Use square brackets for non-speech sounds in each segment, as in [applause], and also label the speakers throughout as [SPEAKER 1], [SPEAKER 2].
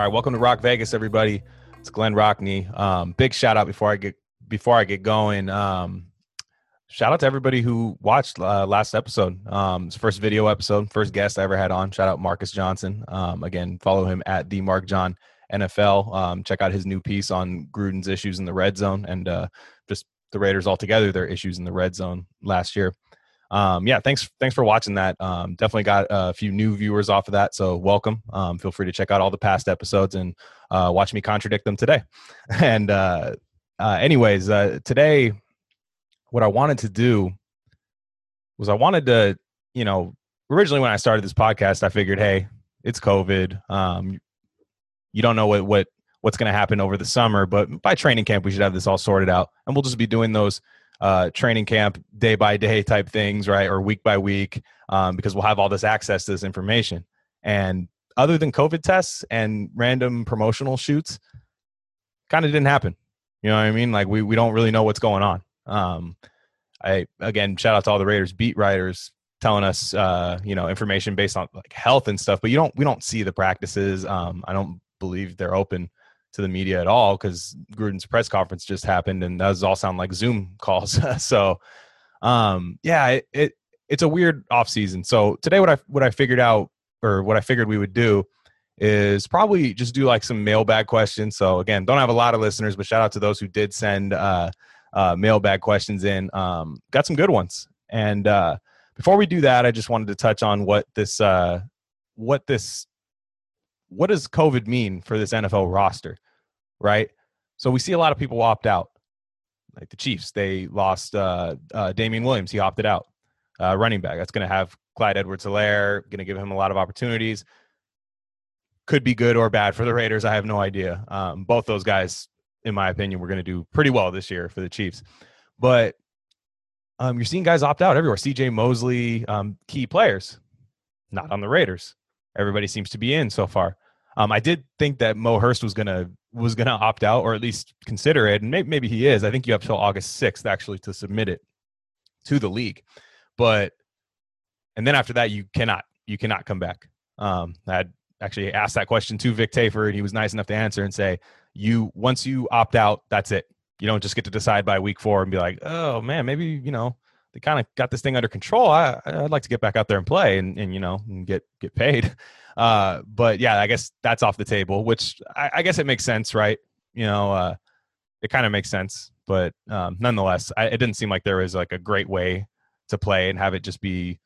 [SPEAKER 1] All right, welcome to Rock Vegas, everybody. It's Glenn Rockney. Um, big shout out before I get before I get going. Um, shout out to everybody who watched uh, last episode. Um, it's first video episode, first guest I ever had on. Shout out Marcus Johnson. Um, again, follow him at the Mark John NFL. Um, check out his new piece on Gruden's issues in the red zone and uh, just the Raiders altogether, their issues in the red zone last year um, yeah, thanks thanks for watching that. Um, definitely got a few new viewers off of that, so welcome. Um, feel free to check out all the past episodes and uh, watch me contradict them today. [laughs] And uh, uh, anyways, uh, today, what I wanted to do was I wanted to, you know, originally when I started this podcast, I figured, hey, it's COVID. Um, you don't know what what what's going to happen over the summer, but by training camp, we should have this all sorted out, and we'll just be doing those uh, training camp day by day type things, right, or week by week, um, because we'll have all this access to this information. And other than COVID tests and random promotional shoots, kind of didn't happen. You know what I mean? Like we we don't really know what's going on. Um, I again shout out to all the Raiders beat writers telling us uh, you know information based on like health and stuff, but you don't we don't see the practices. Um, I don't believe they're open to the media at all because Gruden's press conference just happened and those all sound like Zoom [laughs] calls. [laughs] so, um, yeah, it, it, it's a weird off season. So today, what I what I figured out or what I figured we would do is probably just do like some mailbag questions. So again, don't have a lot of listeners, but shout out to those who did send uh, uh, mailbag questions in. Um, got some good ones. And uh, before we do that, I just wanted to touch on what this uh, what this what does COVID mean for this NFL roster, right? So we see a lot of people opt out, like the Chiefs. They lost uh, uh, Damien Williams. He opted out. Uh, running back. That's going to have Clyde Edwards-Helaire, going to give him a lot of opportunities. Could be good or bad for the Raiders. I have no idea. Um, both those guys, in my opinion, were going to do pretty well this year for the Chiefs. But um, you're seeing guys opt out everywhere. CJ Mosley, um, key players, not on the Raiders. Everybody seems to be in so far. Um, I did think that Mo Hurst was gonna was gonna opt out or at least consider it, and maybe, maybe he is. I think you have till August sixth actually to submit it to the league, but and then after that you cannot you cannot come back. Um, I actually asked that question to Vic Tafur, and he was nice enough to answer and say, "You once you opt out, that's it. You don't just get to decide by week four and be like, oh man, maybe you know." They kind of got this thing under control. I, I'd like to get back out there and play, and, and you know, and get get paid. [laughs] Uh, but yeah, I guess that's off the table, which I, I guess it makes sense, right? You know, uh, it kind of makes sense, but um, nonetheless, I, it didn't seem like there was like a great way to play and have it just be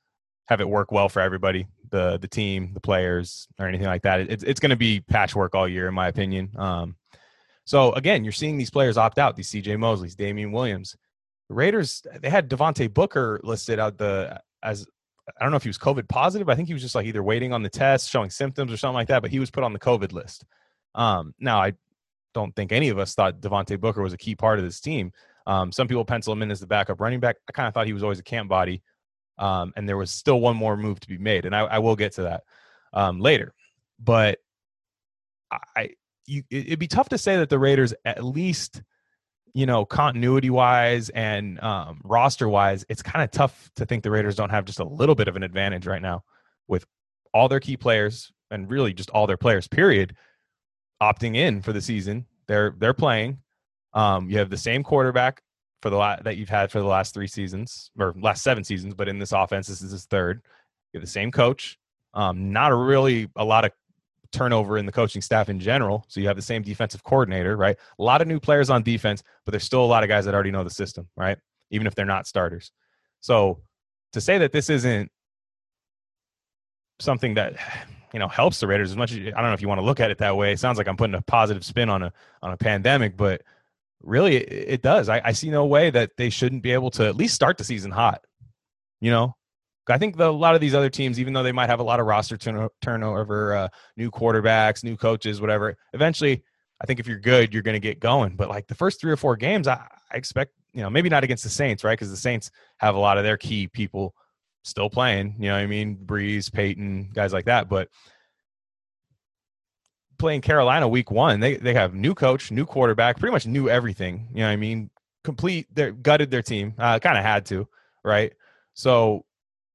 [SPEAKER 1] have it work well for everybody, the the team, the players, or anything like that. It, it's it's going to be patchwork all year, in my opinion. Um, so again, you're seeing these players opt out. These C.J. Mosley's, Damien Williams. Raiders they had Devontae Booker listed out the as I don't know if he was COVID positive. I think he was just like either waiting on the test, showing symptoms or something like that. But he was put on the COVID list. Um, now I don't think any of us thought Devontae Booker was a key part of this team. Um, some people pencil him in as the backup running back. I kind of thought he was always a camp body, um, and there was still one more move to be made, and I, I will get to that um, later. But I, you, it'd be tough to say that the Raiders at least you know, continuity wise and um, roster wise, it's kind of tough to think the Raiders don't have just a little bit of an advantage right now with all their key players and really just all their players, period, opting in for the season. They're they're playing. Um, you have the same quarterback for the la- that you've had for the last three seasons or last seven seasons, but in this offense, this is his third. You have the same coach. Um, not a really a lot of turnover in the coaching staff in general. So you have the same defensive coordinator, right? A lot of new players on defense, but there's still a lot of guys that already know the system, right? Even if they're not starters. So to say that this isn't something that [sighs] you know helps the Raiders as much as I don't know if you want to look at it that way. It sounds like I'm putting a positive spin on a on a pandemic, but really it, it does. I, I see no way that they shouldn't be able to at least start the season hot. You know, I think the, a lot of these other teams, even though they might have a lot of roster turn, turnover, uh, new quarterbacks, new coaches, whatever, eventually, I think if you're good, you're going to get going. But like the first three or four games, I, I expect, you know, maybe not against the Saints, right? Because the Saints have a lot of their key people still playing. You know I mean? Brees, Payton, guys like that. But playing Carolina week one, they they have new coach, new quarterback, pretty much new everything. You know what I mean? Complete, they gutted their team. Uh, kind of had to, right? So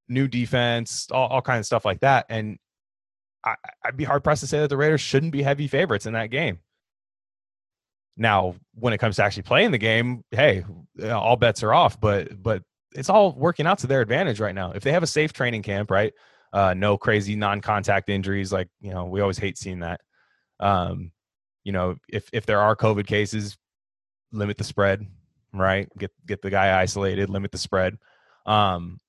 [SPEAKER 1] new defense, all, all kinds of stuff like that. And I, I'd be hard pressed to say that the Raiders shouldn't be heavy favorites in that game. Now, when it comes to actually playing the game, hey, all bets are off. But but it's all working out to their advantage right now. If they have a safe training camp, right? Uh, no crazy non-contact injuries, like you know, we always hate seeing that. Um, you know, if if there are COVID cases, limit the spread, right? Get get the guy isolated, limit the spread. Um,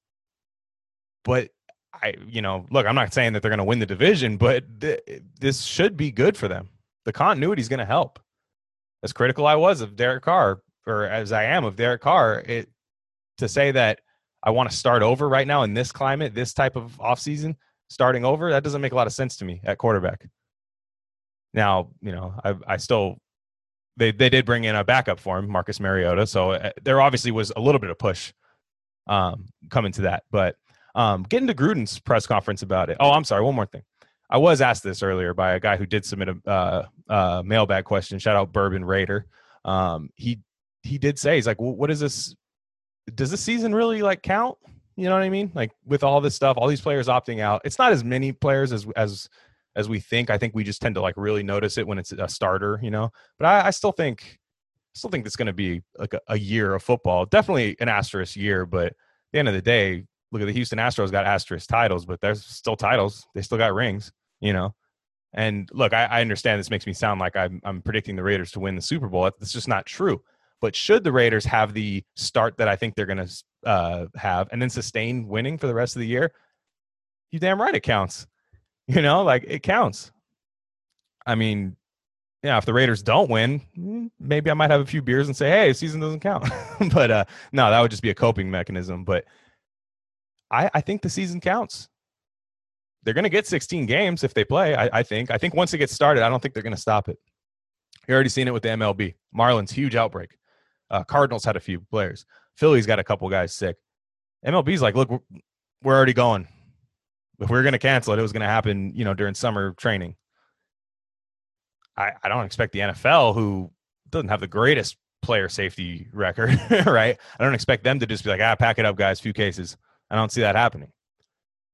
[SPEAKER 1] but I, you know, look, I'm not saying that they're going to win the division, but th- this should be good for them. The continuity is going to help. As critical I was of Derek Carr, or as I am of Derek Carr, it to say that I want to start over right now in this climate, this type of offseason, starting over, that doesn't make a lot of sense to me at quarterback. Now, you know, I, I still they they did bring in a backup for him, Marcus Mariota. So uh, there obviously was a little bit of push um, coming to that. But um, getting to Gruden's press conference about it. Oh, I'm sorry. One more thing. I was asked this earlier by a guy who did submit a uh, uh, mailbag question. Shout out Bourbon Raider. Um, he he did say he's like, what is this? Does this season really like count? You know what I mean? Like with all this stuff, all these players opting out. It's not as many players as as as we think. I think we just tend to like really notice it when it's a starter, you know. But I, I still think, still think it's going to be like a, a, year of football. Definitely an asterisk year, but at the end of the day, look at the Houston Astros got asterisk titles, but there's still titles. They still got rings, you know. And look, I, I understand this makes me sound like I'm, I'm predicting the Raiders to win the Super Bowl. That's just not true. But should the Raiders have the start that I think they're going to uh, have and then sustain winning for the rest of the year, you damn right it counts. [laughs] You know, like it counts. I mean, yeah, if the Raiders don't win, mm, maybe I might have a few beers and say, "Hey, season doesn't count." [laughs] but uh, no, that would just be a coping mechanism. But I, I think the season counts. They're going to get 16 games if they play. I, I think. I think once it gets started, I don't think they're going to stop it. You already seen it with the MLB. Marlins huge outbreak. Uh, Cardinals had a few players. Philly's got a couple guys sick. MLB's like, look, we're, already going if we are going to cancel it, it was going to happen, you know, during summer training. I, I don't expect the NFL, who doesn't have the greatest player safety record, [laughs] right? I don't expect them to just be like, ah, pack it up, guys, few cases. I don't see that happening.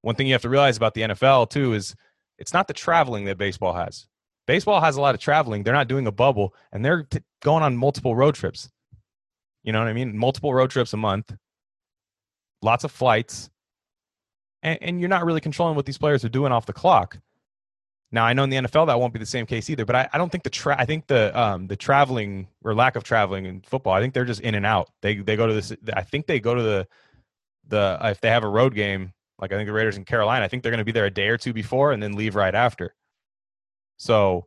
[SPEAKER 1] One thing you have to realize about the NFL, too, is it's not the traveling that baseball has. Baseball has a lot of traveling. They're not doing a bubble, and they're t- going on multiple road trips. You know what I mean? Multiple road trips a month, lots of flights and, and you're not really controlling what these players are doing off the clock. Now I know in the NFL that won't be the same case either, but I, I don't think the tra- I think the um the traveling or lack of traveling in football, I think they're just in and out. They they go to this I think they go to the the if they have a road game, like I think the Raiders in Carolina, I think they're going to be there a day or two before and then leave right after. So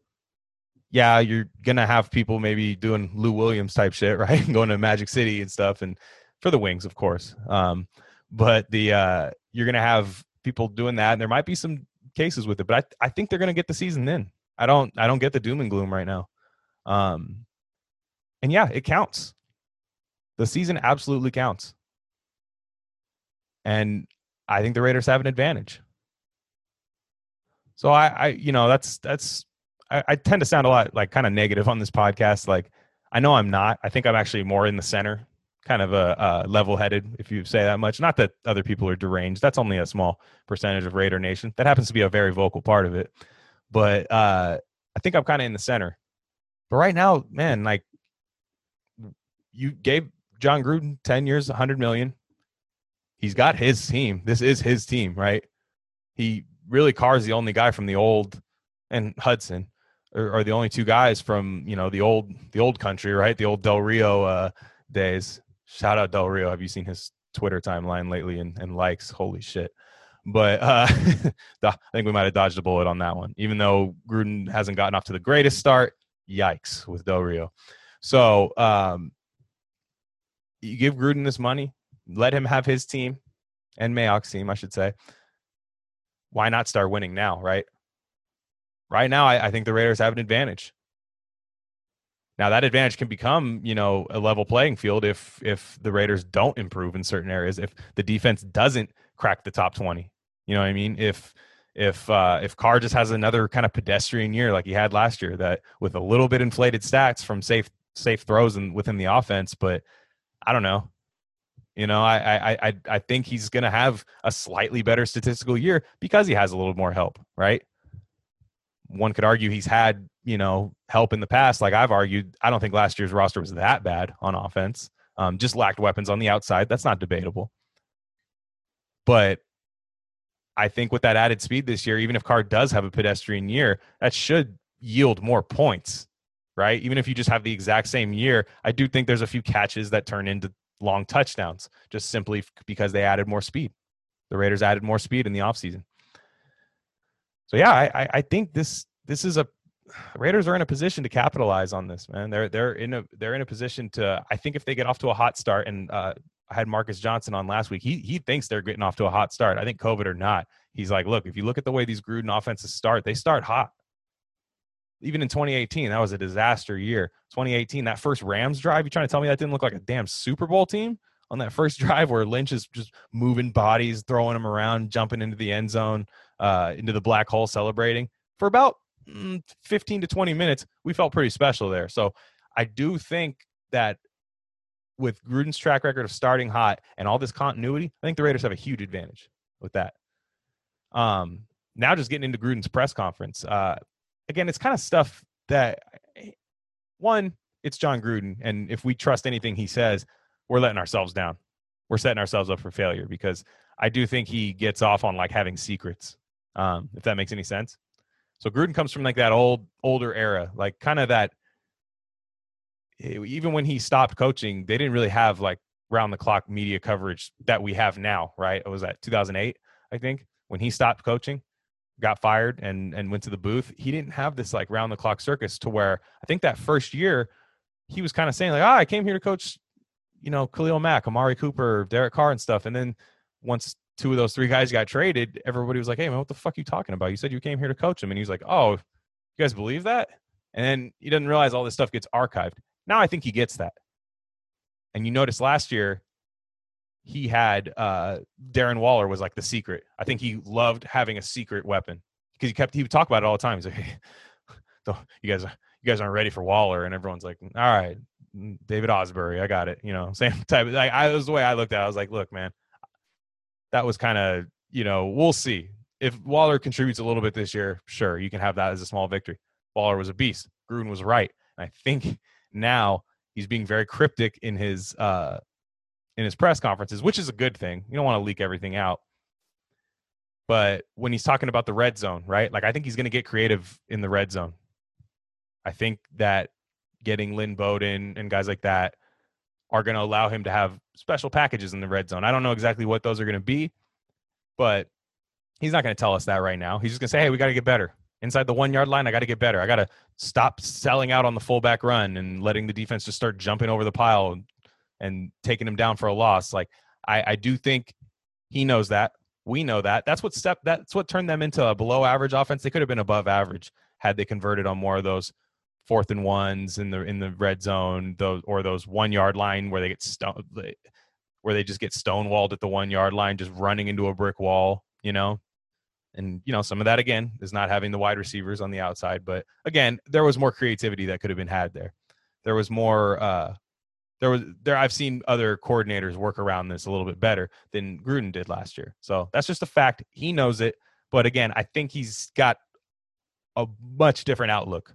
[SPEAKER 1] yeah, you're gonna have people maybe doing Lou Williams type shit, [laughs] right? Going to Magic City and stuff, and for the wings, of course. Um, but the uh, you're going to have people doing that, and there might be some cases with it. But I, I think they're going to get the season in. I don't I don't get the doom and gloom right now. Um, and yeah, it counts. The season absolutely counts. And I think the Raiders have an advantage. So I, I you know, that's that's I, I tend to sound a lot like kind of negative on this podcast. Like I know I'm not. I think I'm actually more in the center kind of a, a level-headed, if you say that much. Not that other people are deranged. That's only a small percentage of Raider Nation. That happens to be a very vocal part of it. But uh, I think I'm kind of in the center. But right now, man, like you gave Jon Gruden 10 years, 100 million. He's got his team. This is his team, right? He really Carr's the only guy from the old and Hudson are, are, the only two guys from, you know, the old the old country, right? The old Del Rio uh, days shout out Del Rio. Have you seen his Twitter timeline lately and, and likes? Holy shit. But uh, [laughs] I think we might have dodged a bullet on that one. Even though Gruden hasn't gotten off to the greatest start, yikes with Del Rio. So um, you give Gruden this money, let him have his team and Mayock's team, I should say. Why not start winning now, right? Right now, I, I think the Raiders have an advantage. Now that advantage can become, you know, a level playing field if if the Raiders don't improve in certain areas, if the defense doesn't crack the top 20. You know what I mean? If if uh if Carr just has another kind of pedestrian year like he had last year that with a little bit inflated stats from safe safe throws and within the offense, but I don't know. You know, I I I I think he's gonna have a slightly better statistical year because he has a little more help, right? one could argue he's had, you know, help in the past. Like I've argued, I don't think last year's roster was that bad on offense. Um, just lacked weapons on the outside. That's not debatable. But I think with that added speed this year, even if Carr does have a pedestrian year, that should yield more points, right? Even if you just have the exact same year, I do think there's a few catches that turn into long touchdowns just simply because they added more speed. The Raiders added more speed in the offseason. So yeah, I, I think this this is a [sighs] Raiders are in a position to capitalize on this, man. They're they're in a they're in a position to. I think if they get off to a hot start, and uh, I had Marcus Johnson on last week. He he thinks they're getting off to a hot start. I think COVID or not, he's like, look, if you look at the way these Gruden offenses start, they start hot. Even in 2018, that was a disaster year. 2018, that first Rams drive, you trying to tell me that didn't look like a damn Super Bowl team on that first [laughs] drive where Lynch is just moving bodies, throwing them around, jumping into the end zone, uh, into the black hole, celebrating for about mm, 15 to 20 minutes. We felt pretty special there. So I do think that with Gruden's track record of starting hot and all this continuity, I think the Raiders have a huge advantage with that. Um, now just getting into Gruden's press conference. Uh, again, it's kind of stuff that one, it's Jon Gruden, and if we trust anything he says, we're letting ourselves down. We're setting ourselves up for failure because I do think he gets off on like having secrets. Um, if that makes any sense. So Gruden comes from like that old older era, like kind of that Eh, even when he stopped coaching, they didn't really have like round the clock media coverage that we have now, right? It was that 2008, I think, when he stopped coaching, got fired and and went to the booth. He didn't have this like round the clock circus to where I think that first year he was kind of saying like, "Ah, I came here to coach, you know, Khalil Mack, Amari Cooper, Derek Carr and stuff." And then once two of those three guys got traded, everybody was like, "Hey, man, what the fuck are you talking about? You said you came here to coach him." And he's like, "Oh, you guys believe that?" And then he doesn't realize all this stuff gets archived. Now I think he gets that. And you notice last year, he had uh, Darren Waller was like the secret. I think he loved having a secret weapon because he kept he would talk about it all the time. He's like, hey, [laughs] you guys, you guys aren't ready for Waller, and everyone's like, all right, mm, David Ausberry, I got it. You know, [laughs] same type. Of, like I was the way I looked at. it. I was like, look, man, that was kind of you know, we'll see if Waller contributes a little bit this year. Sure, you can have that as a small victory. Waller was a beast. Gruden was right. And I think [laughs] now he's being very cryptic in his uh, in his press conferences, which is a good thing. You don't want to leak everything out. But when he's talking about the red zone, right? Like I think he's going to get creative in the red zone. I think that getting Lynn Bowden and guys like that are going to allow him to have special packages in the red zone. I don't know exactly what those are going to be, but he's not going to tell us that right now. He's just going to say, "Hey, we got to get better inside the one yard line. I got to get better. I got to stop selling out on the fullback run and letting the defense just start jumping over the pile and taking him down for a loss. Like I, I do think he knows that. We know that. That's what step. That's what turned them into a below average offense. They could have been above average had they converted on more of those fourth and ones in the in the red zone, those or those one yard line where they get stone, where they just get stonewalled at the one yard line, just running into a brick wall. You know, and you know, some of that again is not having the wide receivers on the outside. But again, there was more creativity that could have been had there. There was more. Uh, there was there. I've seen other coordinators work around this a little bit better than Gruden did last year. So that's just a fact. He knows it. But again, I think he's got a much different outlook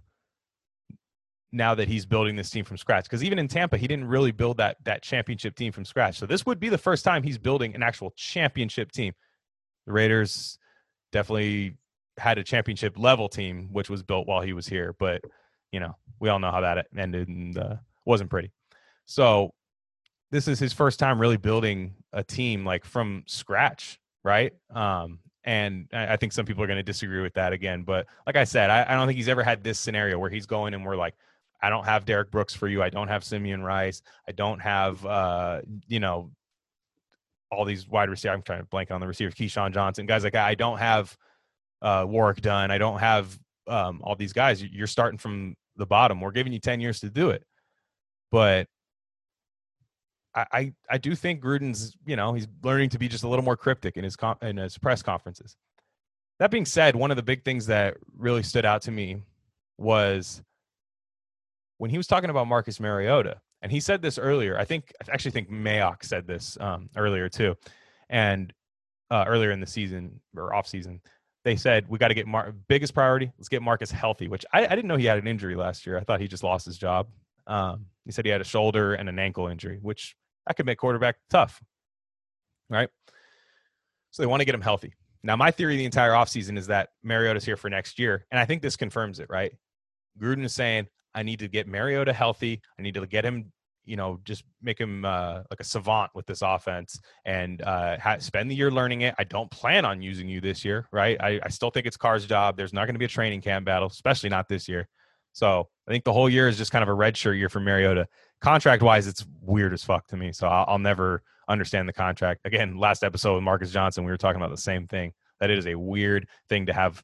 [SPEAKER 1] now that he's building this team from scratch. Because even in Tampa, he didn't really build that that championship team from scratch. So this would be the first time he's building an actual championship team. The Raiders definitely had a championship level team, which was built while he was here. But you know, we all know how that ended and uh, wasn't pretty. So this is his first time really building a team like from scratch, right? Um, and I think some people are going to disagree with that again. But like I said, I, I, don't think he's ever had this scenario where he's going and we're like, I don't have Derrick Brooks for you. I don't have Simeon Rice. I don't have, uh, you know, all these wide receivers. I'm trying to blank on the receivers, Keyshawn Johnson, guys like. I don't have uh, Warrick Dunn. I don't have um, all these guys. You're starting from the bottom. We're giving you 10 years to do it. But I, I, do think Gruden's, you know, he's learning to be just a little more cryptic in his com- in his press conferences. That being said, one of the big things that really stood out to me was when he was talking about Marcus Mariota and he said this earlier. I think I actually think Mayock said this um, earlier too, and uh, earlier in the season or off season. they said we got to get Mar- biggest priority. Let's get Marcus healthy, which I, I, didn't know he had an injury last year. I thought he just lost his job. Um, he said he had a shoulder and an ankle injury, which that could make quarterback tough, right? So they want to get him healthy. Now, my theory the entire offseason is that Mariota's here for next year, and I think this confirms it, right? Gruden is saying, I need to get Mariota healthy. I need to get him you know, just make him uh, like a savant with this offense and uh, ha- spend the year learning it. I don't plan on using you this year, right? I, I still think it's Carr's job. There's not going to be a training camp battle, especially not this year. So I think the whole year is just kind of a red shirt year for Mariota. Contract wise, it's weird as fuck to me. So I'll, I'll never understand the contract. Again, last episode with Marcus Johnson, we were talking about the same thing. That it is a weird thing to have.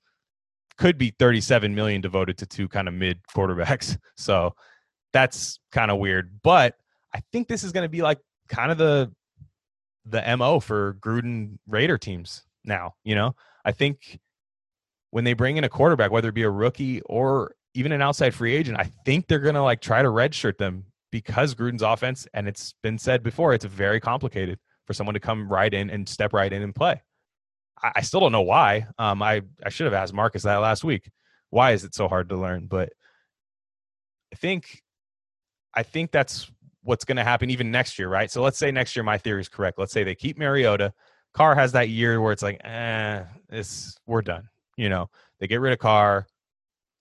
[SPEAKER 1] Could be 37 million devoted to two kind of mid [laughs] quarterbacks. So that's kind of weird. But I think this is going to be like kind of the the mo for Gruden Raider teams now. You know, I think when they bring in a quarterback, whether it be a rookie or even an outside free agent, I think they're going to like try to redshirt them because Gruden's offense, and it's been said before, it's very complicated for someone to come right in and step right in and play. I, I still don't know why. Um, I I should have asked Marcus that last week. Why is it so hard to learn? But I think I think that's what's going to happen even next year, right? So let's say next year my theory is correct. Let's say they keep Mariota. Carr has that year where it's like, eh, this we're done. You know, they get rid of Carr.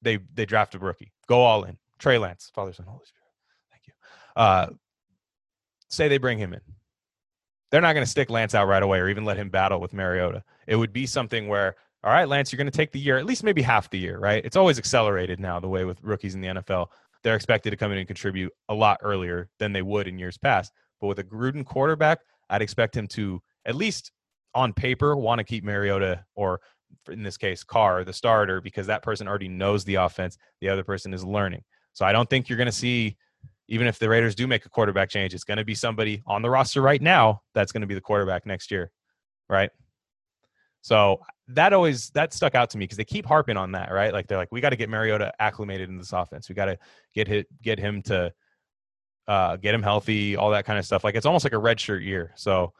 [SPEAKER 1] They they draft a rookie. Go all in. Trey Lance, Father, Son, Holy Spirit. Uh, say they bring him in. They're not going to stick Lance out right away or even let him battle with Mariota. It would be something where, all right, Lance, you're going to take the year, at least maybe half the year, right? It's always accelerated now the way with rookies in the NFL they're expected to come in and contribute a lot earlier than they would in years past. But with a Gruden quarterback, I'd expect him to at least on paper want to keep Mariota or in this case Carr the starter because that person already knows the offense. The other person is learning. So I don't think you're going to see even if the Raiders do make a quarterback change, it's going to be somebody on the roster right now that's going to be the quarterback next year, right? So that always that stuck out to me because they keep harping on that, right? Like they're like, we got to get Mariota acclimated in this offense. We got to get hit, get him to uh, get him healthy, all that kind of stuff. Like it's almost like a redshirt year. So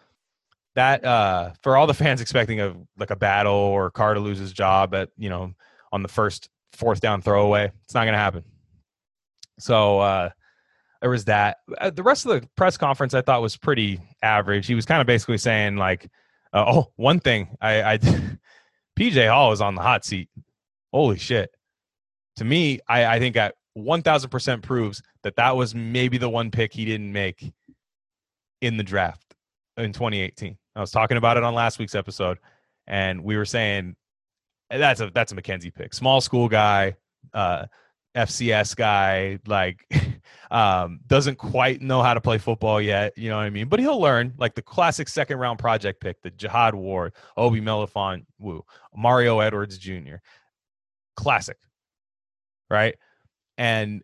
[SPEAKER 1] that uh, for all the fans [laughs] expecting a like a battle or Carr to lose his job at you know on the first fourth down throwaway, it's not going to happen. So uh, there was that. Uh, the rest of the press conference I thought was pretty average. He was kind of basically saying like uh, oh, one thing I, I [laughs] PJ Hall is on the hot seat. Holy shit! To me, I, I think at one thousand percent proves that that was maybe the one pick he didn't make in the draft in 2018. I was talking about it on last week's episode, and we were saying that's a that's a McKenzie pick, small school guy, uh, FCS guy, like [laughs] um, doesn't quite know how to play football yet. You know what I mean? But he'll learn. Like the classic second round project pick, the Jihad Ward, Obi Melifonwu, Woo, Mario Edwards Jr. Classic, right? And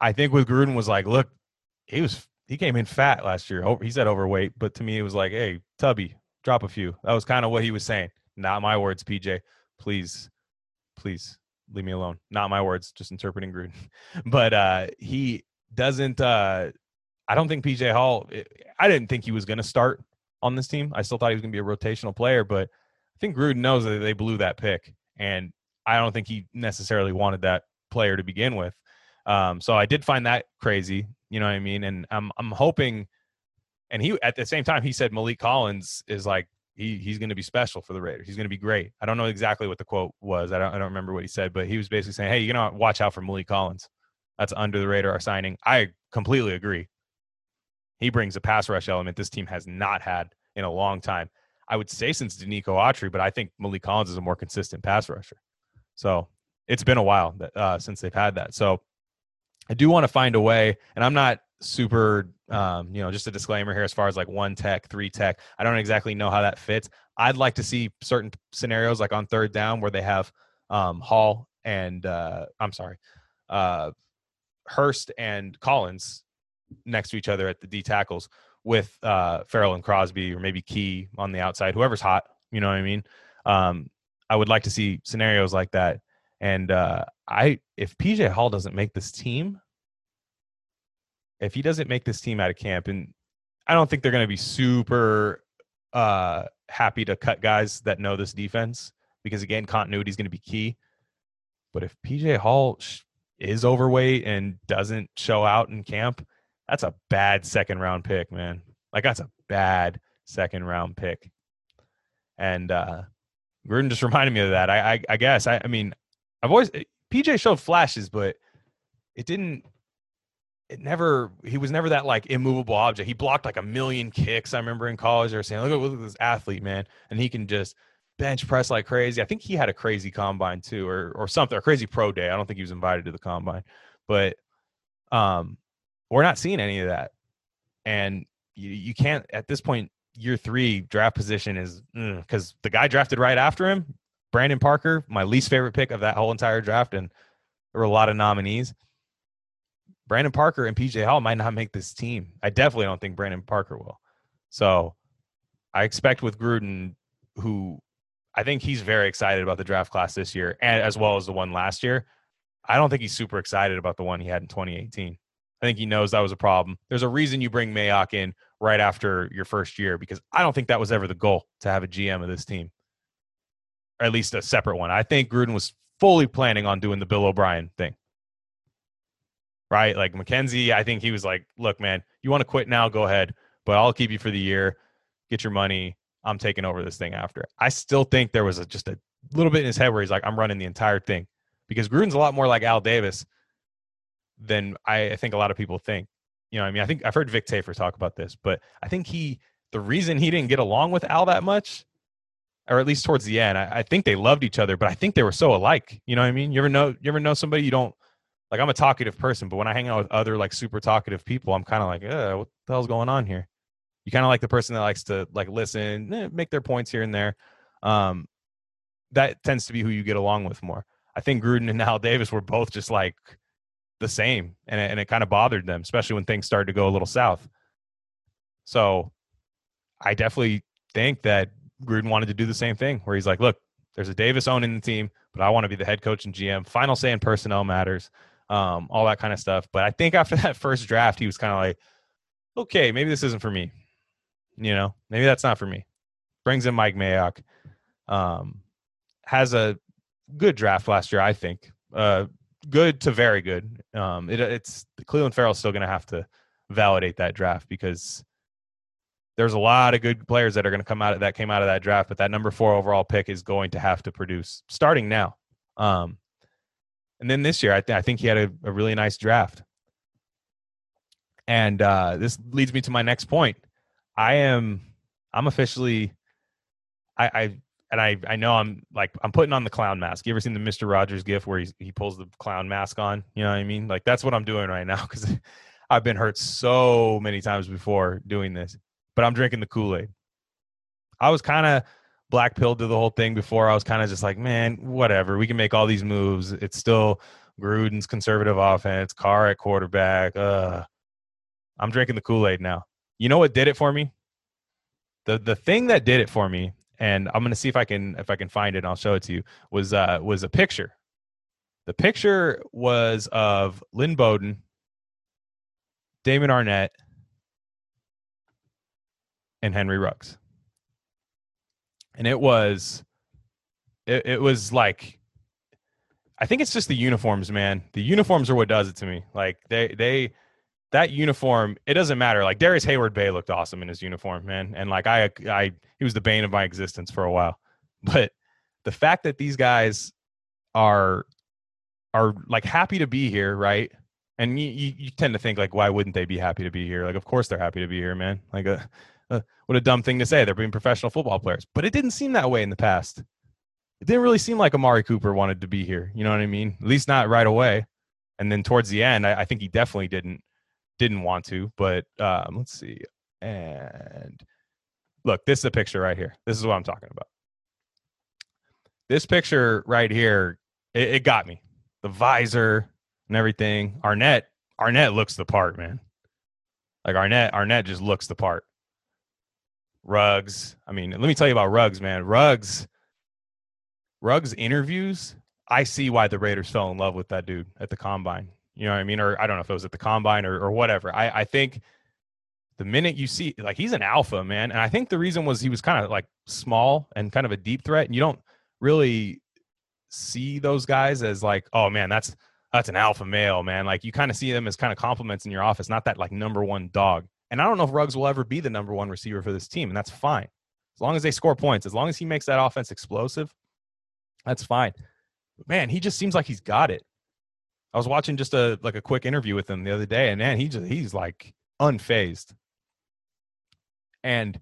[SPEAKER 1] I think with Gruden was like, look, he was he came in fat last year. He said overweight, but to me it was like, hey, Tubby, drop a few. That was kind of what he was saying. Not my words, PJ. Please, please leave me alone. Not my words, just interpreting Gruden. [laughs] But uh, he doesn't. Uh, I don't think PJ Hall. Eh, I didn't think he was going to start on this team. I still thought he was going to be a rotational player, but I think Gruden knows that they blew that pick, and I don't think he necessarily wanted that player to begin with. Um, so I did find that crazy. You know what I mean? And I'm I'm hoping. And he at the same time he said Maliek Collins is like he he's going to be special for the Raiders. He's going to be great. I don't know exactly what the quote was. I don't I don't remember what he said, but he was basically saying, "Hey, you know, watch out for Maliek Collins. That's under the radar signing." I completely agree. He brings a pass rush element this team has not had in a long time. I would say since Denico Autry, but I think Maliek Collins is a more consistent pass rusher. So it's been a while that, uh, since they've had that. So I do want to find a way, and I'm not super um, you know just a disclaimer here as far as like one tech three tech i don't exactly know how that fits. I'd like to see certain scenarios like on third down where they have um, hall and uh, i'm sorry uh, hurst and collins next to each other at the d tackles with uh, ferrell and crosby or maybe key on the outside whoever's hot you know what i mean? Um, i would like to see scenarios like that. And uh, i if pj hall doesn't make this team if he doesn't make this team out of camp, and I don't think they're going to be super uh, happy to cut guys that know this defense because again, continuity is going to be key. But if PJ Hall is overweight and doesn't show out in camp, that's a bad second round pick, man. Like that's a bad second round pick. And uh Gruden just reminded me of that. I I, I guess I, I mean I've always PJ showed flashes, but it didn't it never he was never that like immovable object. He blocked like a million kicks. I remember in college they were saying, look at, look at this athlete, man. And he can just bench press like crazy. I think he had a crazy combine too, or or something, a crazy pro day. I don't think he was invited to the combine. But um we're not seeing any of that. And you, you can't at this point, year three draft position is because mm, the guy drafted right after him, Brandon Parker, my least favorite pick of that whole entire draft, and there were a lot of nominees. Brandon Parker and PJ Hall might not make this team. I definitely don't think Brandon Parker will. So I expect with Gruden, who I think he's very excited about the draft class this year, and as well as the one last year. I don't think he's super excited about the one he had in 2018. I think he knows that was a problem. There's a reason you bring Mayock in right after your first year because I don't think that was ever the goal to have a GM of this team, or at least a separate one. I think Gruden was fully planning on doing the Bill O'Brien thing. Right? Like McKenzie, I think he was like, look, man, you want to quit now? Go ahead, but I'll keep you for the year. Get your money. I'm taking over this thing after. I still think there was a, just a little bit in his head where he's like, I'm running the entire thing because Gruden's a lot more like Al Davis than I, I think a lot of people think. You know, I mean, I think I've heard Vic Tafur talk about this, but I think he, the reason he didn't get along with Al that much, or at least towards the end, I, I think they loved each other, but I think they were so alike. You know what I mean? You ever know, you ever know somebody you don't like? I'm a talkative person, but when I hang out with other like super talkative people, I'm kind of like, uh, what the hell's going on here? You kind of like the person that likes to like listen, eh, make their points here and there. Um, that tends to be who you get along with more. I think Gruden and [laughs] Al Davis were both just like the same, and it, and it kind of bothered them, especially when things started to go a little south. So, I definitely think that Gruden wanted to do the same thing, where he's like, "Look, there's a Davis owning the team, but I want to be the head coach and GM. Final say in personnel matters, um, all that kind of stuff." But I think after [laughs] that first draft, he was kind of like, "Okay, maybe this isn't for me. You know, maybe that's not for me." Brings in Mike Mayock, um, has a good draft last year, I think. Uh, good to very good. Um, it, it's Clelin Ferrell's still going to have to validate that draft because there's a lot of good players that are going to come out of that came out of that draft, but that number four overall pick is going to have to produce starting now. Um, and then this year, I, th- I think he had a, a, really nice draft. And uh, this leads me to my next point. I am, I'm officially, I, I and I I know I'm like I'm putting on the clown mask. You ever seen the Mister Rogers gif where he he pulls the clown mask on? You know what I mean? Like that's what I'm doing right now [laughs] because I've been hurt so many times before doing this. But I'm drinking the Kool Aid. I was kind of black pilled to the whole thing before. I was kind of just like, man, whatever. We can make all these moves. It's still Gruden's conservative offense, Carr at quarterback. Uh, I'm drinking the Kool Aid now. You know what did it for me? The the thing that did it for me and I'm to see if I can if I can find it. and I'll show it to you. Was uh, was a picture. The picture was of Lynn Bowden, Damon Arnette, and Henry Ruggs, and it was it, it was like I think it's just the uniforms, man. The uniforms are what does it to me. Like they they that uniform, it doesn't matter. Like Darrius Heyward-Bey looked awesome in his uniform, man. And like I I he was the bane of my existence for a while. [laughs] But the fact that these guys are are like happy to be here, right? And you, you, you tend to think like, why wouldn't they be happy to be here? Like, of course they're happy to be here, man. Like, uh, [laughs] what a dumb thing to say. They're being professional football players, but it didn't seem that way in the past. It didn't really seem like Amari Cooper wanted to be here. You know what I mean? At least not right away. And then towards the end, I, I think he definitely didn't didn't want to, but um, let's see. And look, this is a picture right here. This is what I'm talking about. This picture right here, it, it got me. The visor and everything. Arnette, Arnette looks the part, man. Like Arnette, Arnette just looks the part. Ruggs. I mean, let me tell you about Ruggs, man. Ruggs, Ruggs interviews. I see why the Raiders fell in love with that dude at the combine. You know what I mean? Or I don't know if it was at the combine or, or whatever. I, I think the minute you see like he's an alpha, man. And I think the reason was he was kind of like small and kind of a deep threat. And you don't really see those guys as like, oh man, that's that's an alpha male, man. Like you kind of see them as kind of compliments in your office, not that like number one dog. And I don't know if Ruggs will ever be the number one receiver for this team, and that's fine. As long as they score points, as long as he makes that offense explosive, that's fine. man, he just seems like he's got it. I was watching just a like a quick interview with him the other day, and man, he just he's like unfazed. And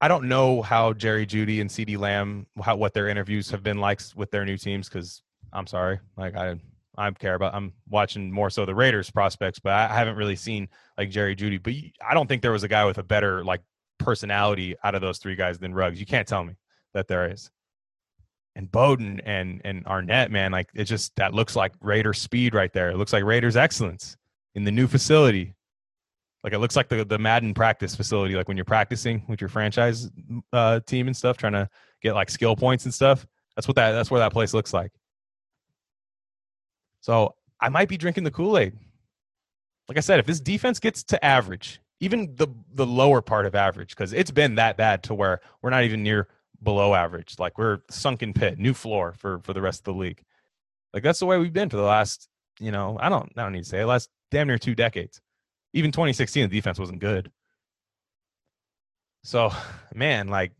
[SPEAKER 1] I don't know how Jerry Jeudy and CeeDee Lamb how what their interviews have been like with their new teams because I'm sorry, like I I care about I'm watching more so the Raiders prospects, but I haven't really seen like Jerry Jeudy. But I don't think there was a guy with a better like personality out of those three guys than Ruggs. You can't tell me that there is. And Bowden and and Arnette, man, like it just that looks like Raider speed right there. It looks like Raiders excellence in the new facility. Like it looks like the the Madden practice facility, like when you're practicing with your franchise uh, team and stuff, trying to get like skill points and stuff. That's what that that's where that place looks like. So I might be drinking the Kool Aid. Like I said, if this defense gets to average, even the the lower part of average, because it's been that bad to where we're not even near below average. Like we're sunken pit, new floor for for the rest of the league. Like that's the way we've been for the last, you know, I don't I don't need to say it, last damn near two decades even 2016, the defense wasn't good. So, [sighs] man, like,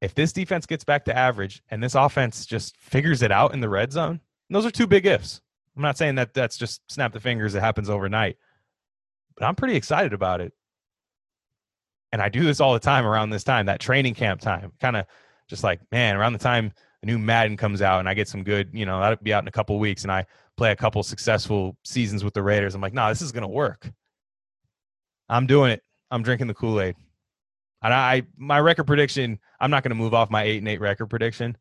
[SPEAKER 1] if this defense gets back to average and this offense just figures it out in the red zone, those are two big ifs. I'm not saying that that's just snap the fingers, it happens overnight, but I'm pretty excited about it. And I do this all the time around this time, that training camp time, kind of just like, man, around the time the new Madden comes out and I get some good, you know, that'll be out in a couple weeks and I play a couple successful seasons with the Raiders. I'm like, nah, this is gonna work. I'm doing it. I'm drinking the Kool Aid. And I, my record prediction, I'm not going to move off my eight and eight record prediction,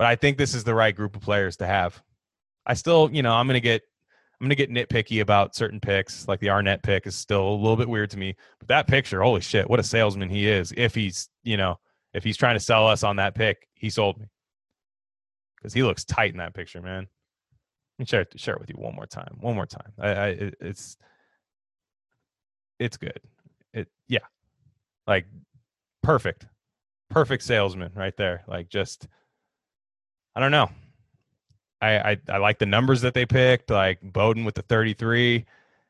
[SPEAKER 1] but I think this is the right group of players to have. I still, you know, I'm to get, I'm to get nitpicky about certain picks. Like the Arnette pick is still a little bit weird to me, but that picture, holy shit, what a salesman he is. If he's, you know, if he's trying to sell us on that pick, he sold me because he looks tight in that picture, man Let me share it, share it with you one more time. One more time. I, I it's it's good. It yeah, like perfect, perfect salesman right there. Like just I don't know. I, I I like the numbers that they picked, like Bowden with the 33,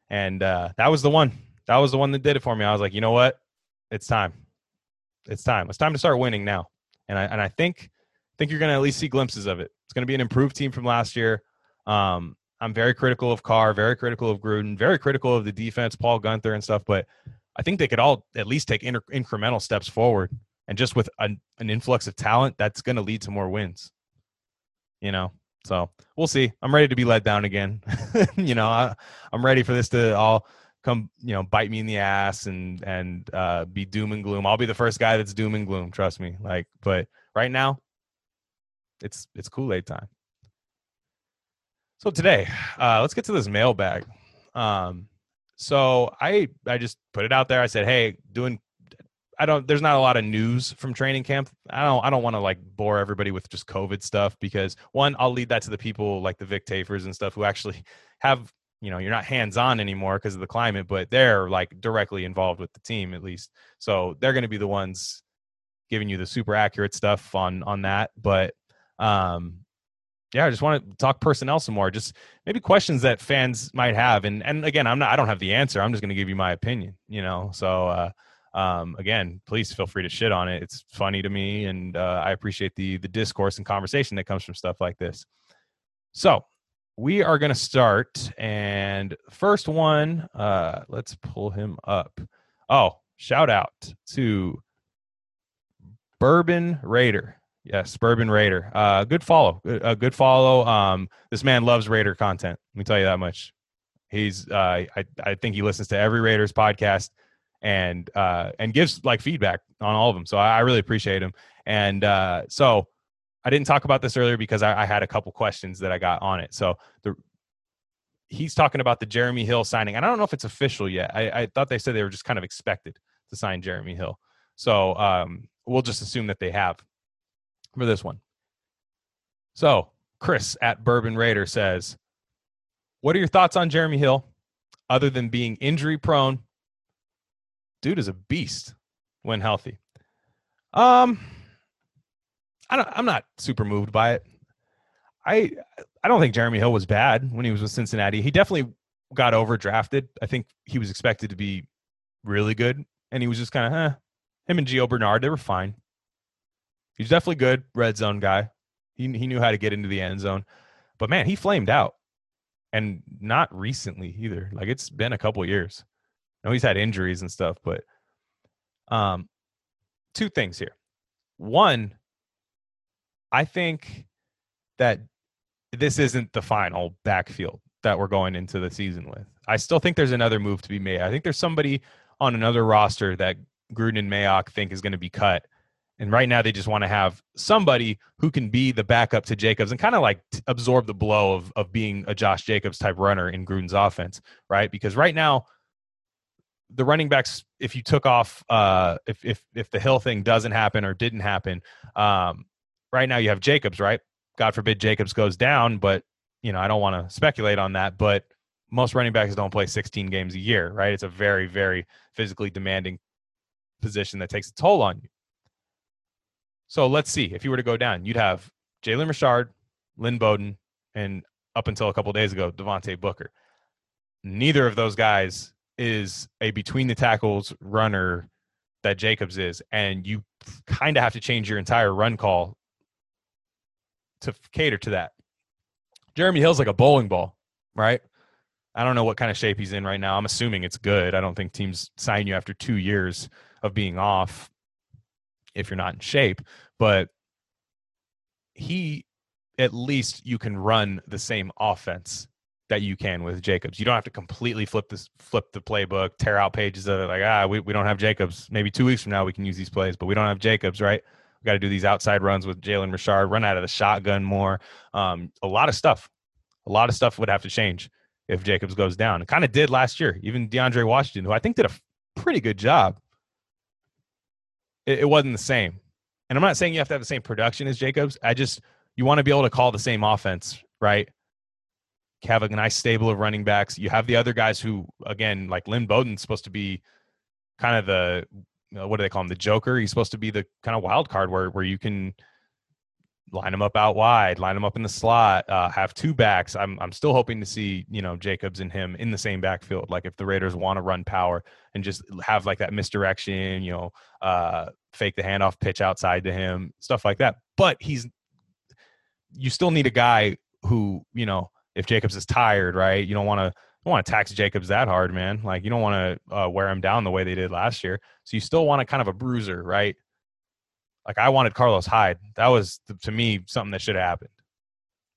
[SPEAKER 1] and uh, that was the one. That was the one that did it for me. I was like, you know what? It's time. It's time. It's time to start winning now. And I and I think think you're going to at least see glimpses of it. It's going to be an improved team from last year. Um, I'm very critical of Carr, very critical of Gruden, very critical of the defense, Paul Guenther and stuff. But I think they could all at least take inter- incremental steps forward. And just with an, an influx of talent, that's going to lead to more wins. You know, so we'll see. I'm ready to be let down again. [laughs] you know, I, I'm ready for this to all come, you know, bite me in the ass and and uh, be doom and gloom. I'll be the first guy that's doom and gloom. Trust me. Like, but right now, it's it's Kool Aid time. So today, uh, let's get to this mailbag. Um, so I I just put it out there. I said, hey, doing. I don't. There's not a lot of news from training camp. I don't. I don't want to like bore everybody with just COVID stuff because one, I'll lead that to the people like the Vic Tafurs and stuff who actually [laughs] have. You know, you're not hands on anymore because of the climate, but they're like directly involved with the team at least. So they're going to be the ones giving you the super accurate stuff on on that. But um, yeah, I just want to talk personnel some more. Just maybe questions that fans might have, and and again, I'm not, I don't have the answer. I'm just going to give you my opinion. You know, so uh, um, again, please feel free to shit on it. It's funny to me, and uh, I appreciate the the discourse and conversation that comes from stuff like this. So we are going to start, and first one, uh, let's pull him up. Oh, shout out to Bourbon Raider. Yes, Bourbon Raider. Uh, good follow. A good follow. Um, this man loves Raider content. Let me tell you that much. He's. Uh, I I think he listens to every Raiders podcast and uh, and gives like feedback on all of them. So I, I really appreciate him. And uh, so I didn't talk about this earlier because I, I had a couple questions that I got on it. So the he's talking about the Jeremy Hill signing, and I don't know if it's official yet. I, I thought they said they were just kind of expected to sign Jeremy Hill. So um, we'll just assume that they have for this one. So, Chris at Bourbon Raider says, What are your thoughts on Jeremy Hill other than being injury prone? Dude is a beast when healthy. Um, I don't, I'm not super moved by it. I I don't think Jeremy Hill was bad when he was with Cincinnati. He definitely got overdrafted. I think he was expected to be really good, and he was just kind of, eh. Him and Gio Bernard, they were fine. He's definitely good red zone guy. He he knew how to get into the end zone, but man, he flamed out, and not recently either. Like it's been a couple years. I know he's had injuries and stuff, but um, two things here. One, I think that this isn't the final backfield that we're going into the season with. I still think there's another move to be made. I think there's somebody on another roster that Gruden and Mayock think is going to be cut. And right now, they just want to have somebody who can be the backup to Jacobs and kind of like absorb the blow of, of being a Josh Jacobs type runner in Gruden's offense, right? Because right now, the running backs, if you took off, uh, if if if the Hill thing doesn't happen or didn't happen, um, right now you have Jacobs, right? God forbid Jacobs goes down, but you know I don't want to speculate on that. But most running backs don't play 16 games a year, right? It's a very very physically demanding position that takes a toll on you. So let's see if you were to go down, you'd have Jalen Richard, Lynn Bowden, and up until a couple days ago, Devontae Booker. Neither of those guys is a between the tackles runner that Jacobs is, and you kind of have to change your entire run call to cater to that. Jeremy Hill's like a bowling ball, right? I don't know what kind of shape he's in right now. I'm assuming it's good. I don't think teams sign you after two years of being off if you're not in shape, but he at least you can run the same offense that you can with Jacobs. You don't have to completely flip this flip the playbook, tear out pages of it like, ah, we, we don't have Jacobs. Maybe two weeks from now we can use these plays, but we don't have Jacobs, right? We got to do these outside runs with Jalen Richard, run out of the shotgun more. Um, a lot of stuff. A lot of stuff would have to change if Jacobs goes down. It kind of did last year. Even DeAndre Washington, who I think did a pretty good job. It, it wasn't the same. And I'm not saying you have to have the same production as Jacobs. I just you want to be able to call the same offense, right? Have a nice stable of running backs. You have the other guys who, again, like Lynn Bowden's supposed to be kind of the what do they call him? The Joker. He's supposed to be the kind of wild card where where you can line them up out wide, line them up in the slot, uh, have two backs. I'm I'm still hoping to see you know Jacobs and him in the same backfield. Like if the Raiders want to run power and just have like that misdirection, you know, uh, fake the handoff pitch outside to him, stuff like that. But he's you still need a guy who you know if Jacobs is tired, right? You don't want to don't want to tax Jacobs that hard, man. Like you don't want to uh, wear him down the way they did last year. So you still want a kind of a bruiser, right? Like I wanted Carlos Hyde. That was to me something that should have happened.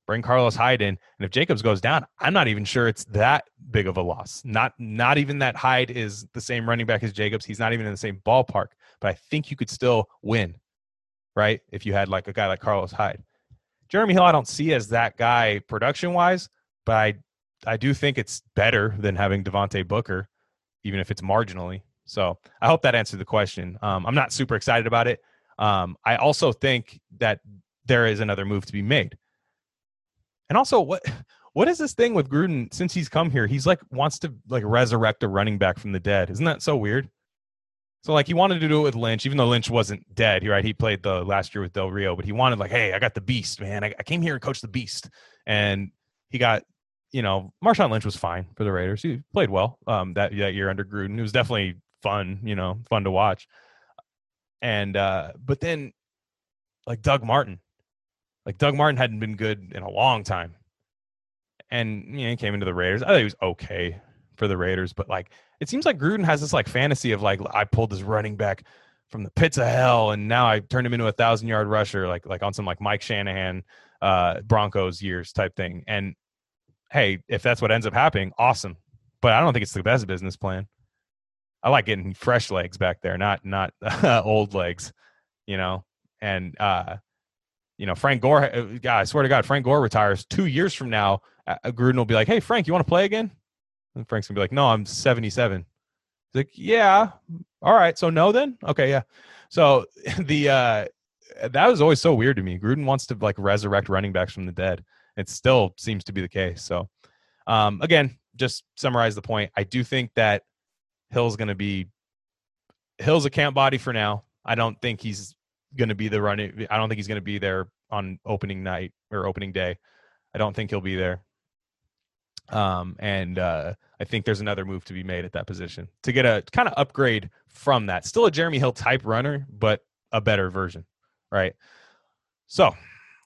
[SPEAKER 1] Bring Carlos Hyde in, and if Jacobs goes down, I'm not even sure it's that big of a loss. Not not even that Hyde is the same running back as Jacobs. He's not even in the same ballpark. But I think you could still win, right? If you had like a guy like Carlos Hyde. Jeremy Hill, I don't see as that guy production wise, but I I do think it's better than having Devontae Booker, even if it's marginally. So I hope that answered the question. Um, I'm not super excited about it. Um, I also think that there is another move to be made. And also, what what is this thing with Gruden? Since he's come here, he's like wants to like resurrect a running back from the dead. Isn't that so weird? So like he wanted to do it with Lynch, even though Lynch wasn't dead. Right, he played the last year with Del Rio, but he wanted like, hey, I got the beast, man. I, I came here and coached the beast, and he got, you know, Marshawn Lynch was fine for the Raiders. He played well um, that that year under Gruden. It was definitely fun, you know, fun to watch. And uh, but then like Doug Martin, like Doug Martin hadn't been good in a long time, and you know, he came into the Raiders. I thought he was okay for the Raiders, but like it seems like Gruden has this like fantasy of like I pulled this running back from the pits of hell and now I turned him into a thousand yard rusher, like like on some like Mike Shanahan uh Broncos years type thing. And hey, if that's what ends up happening, awesome. But I don't think it's the best business plan. I like getting fresh legs back there, not not [laughs] old legs, you know. And uh, you know, Frank Gore. Uh, God, I swear to God, Frank Gore retires two years from now. Uh, Gruden will be like, "Hey, Frank, you want to play again?" And Frank's gonna be like, no, I'm 77. He's like, yeah, all right. So no, then okay, yeah. So [laughs] the uh that was always so weird to me. Gruden wants to like resurrect running backs from the dead. It still seems to be the case. So um again, just summarize the point. I do think that Hill's gonna be Hill's a camp body for now. I don't think he's to be the running. I don't think he's to be there on opening night or opening day. I don't think he'll be there. Um, and uh, I think there's another move to be made at that position to get a kind of upgrade from that. Still a Jeremy Hill type runner, but a better version, right? So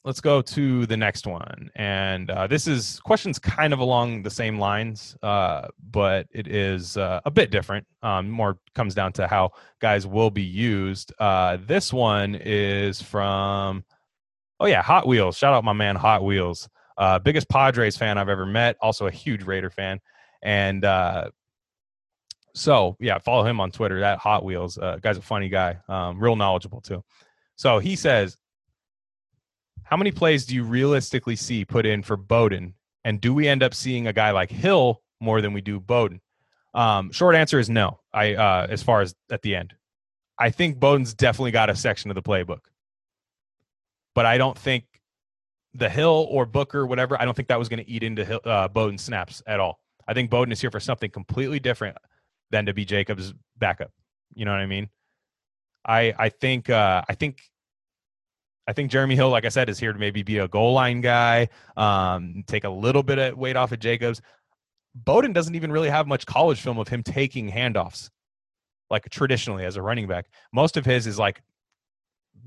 [SPEAKER 1] let's go to the next one. And uh, this is questions kind of along the same lines, uh, but it is uh, a bit different. Um, more comes down to how guys will be used. Uh, this one is from, oh, yeah, Hot Wheels. Shout out my man, Hot Wheels. Uh, biggest Padres fan I've ever met. Also a huge Raider fan. And uh, so, yeah, follow him on Twitter, that Hot Wheels. Uh, guy's a funny guy, um, real knowledgeable too. So he says, how many plays do you realistically see put in for Bowden? And do we end up seeing a guy like Hill more than we do Bowden? Um, short answer is no. I uh, as far as at the end, I think Bowden's definitely got a section of the playbook, but I don't think the Hill or Booker, whatever. I don't think that was going to eat into Hill, uh, Bowden snaps at all. I think Bowden is here for something completely different than to be Jacobs' backup. You know what I mean? I I think uh, I think I think Jeremy Hill, like I said, is here to maybe be a goal line guy, um, take a little bit of weight off of Jacobs. Bowden doesn't even really have much college film of him taking handoffs, like traditionally as a running back. Most of his is like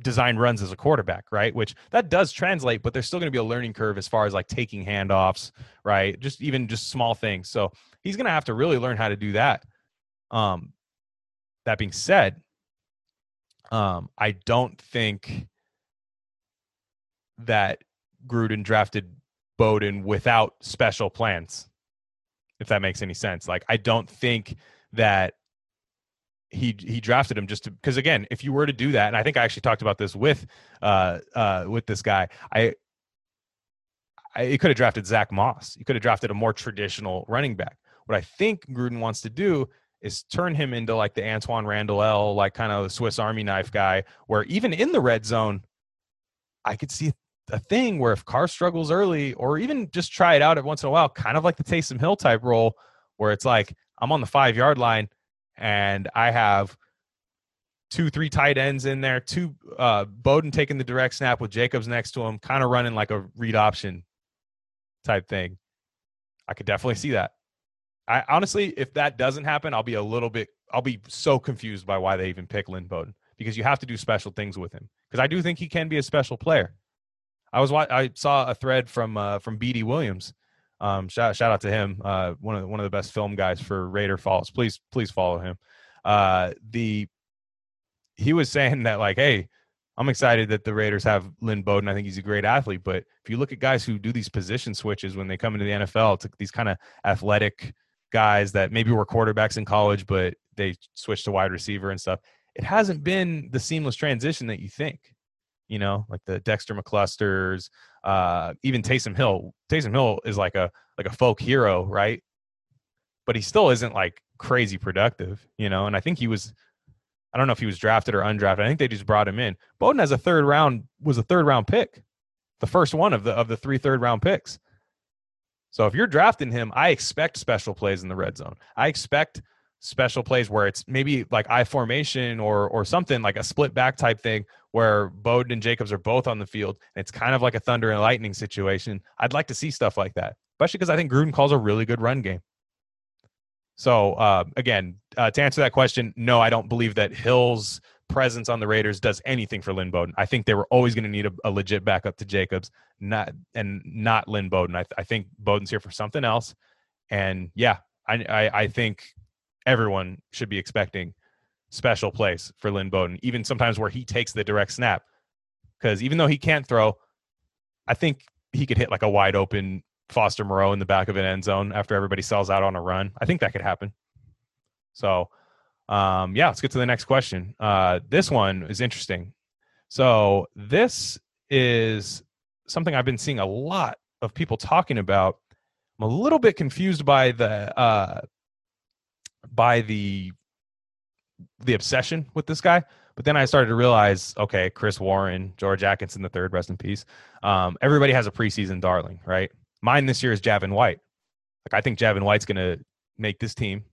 [SPEAKER 1] design runs as a quarterback, right? Which that does translate, but there's still going to be a learning curve as far as like taking handoffs, right? Just even just small things. So he's going to have to really learn how to do that. Um, that being said, um, I don't think that Gruden drafted Bowden without special plans, if that makes any sense. Like, I don't think that he he drafted him just because again, if you were to do that, and I think I actually talked about this with uh uh with this guy, I. I, he could have drafted Zach Moss. You could have drafted a more traditional running back. What I think Gruden wants to do is turn him into like the Antoine Randle El, like kind of the Swiss Army knife guy, where even in the red zone, I could see a thing where if Carr struggles early, or even just try it out every once in a while, kind of like the Taysom Hill type role, where it's like I'm on the five yard line and I have two, three tight ends in there, two uh, Bowden taking the direct snap with Jacobs next to him, kind of running like a read option type thing. I could definitely see that. I honestly, if that doesn't happen, I'll be a little bit, I'll be so confused by why they even pick Lynn Bowden because you have to do special things with him. Because I do think he can be a special player. I was I saw a thread from uh, from BD Williams. Um, shout shout out to him. Uh, one of the, one of the best film guys for Raider Falls. Please please follow him. Uh, the he was saying that like, hey, I'm excited that the Raiders have Lynn Bowden. I think he's a great athlete. But if you look at guys who do these position switches when they come into the NFL, it's these kind of athletic guys that maybe were quarterbacks in college, but they switch to wide receiver and stuff. It hasn't been the seamless transition that you think you know, like the Dexter McClusters, uh, even Taysom Hill. Taysom Hill is like a like a folk hero, right? But he still isn't like crazy productive, you know. And I think he was, I don't know if he was drafted or undrafted. I think they just brought him in. Bowden has a third round was a third round pick, the first one of the of the three third round picks. So if you're drafting him, I expect special plays in the red zone. I expect special plays where it's maybe like I formation or or something like a split back type thing where Bowden and Jacobs are both on the field. And it's kind of like a thunder and lightning situation. I'd like to see stuff like that, especially because I think Gruden calls a really good run game. So uh, again, uh, to answer that question, no, I don't believe that Hill's presence on the Raiders does anything for Lynn Bowden. I think they were always going to need a, a, legit backup to Jacobs, not and not Lynn Bowden. I, th- I think Bowden's here for something else. And yeah, I, I, I think everyone should be expecting special place for Lynn Bowden, even sometimes where he takes the direct snap. Because even though he can't throw, I think he could hit like a wide open Foster Moreau in the back of an end zone after everybody sells out on a run. I think that could happen. So, um, yeah, let's get to the next question. Uh, this one is interesting. So, this is something I've been seeing a lot of people talking about. I'm a little bit confused by the uh, by the the obsession with this guy. But then I started to realize, okay, Chris Warren, George Atkinson the third, rest in peace. Um, everybody has a preseason darling, right? Mine this year is Javin White. Like I think Javin White's to make this team.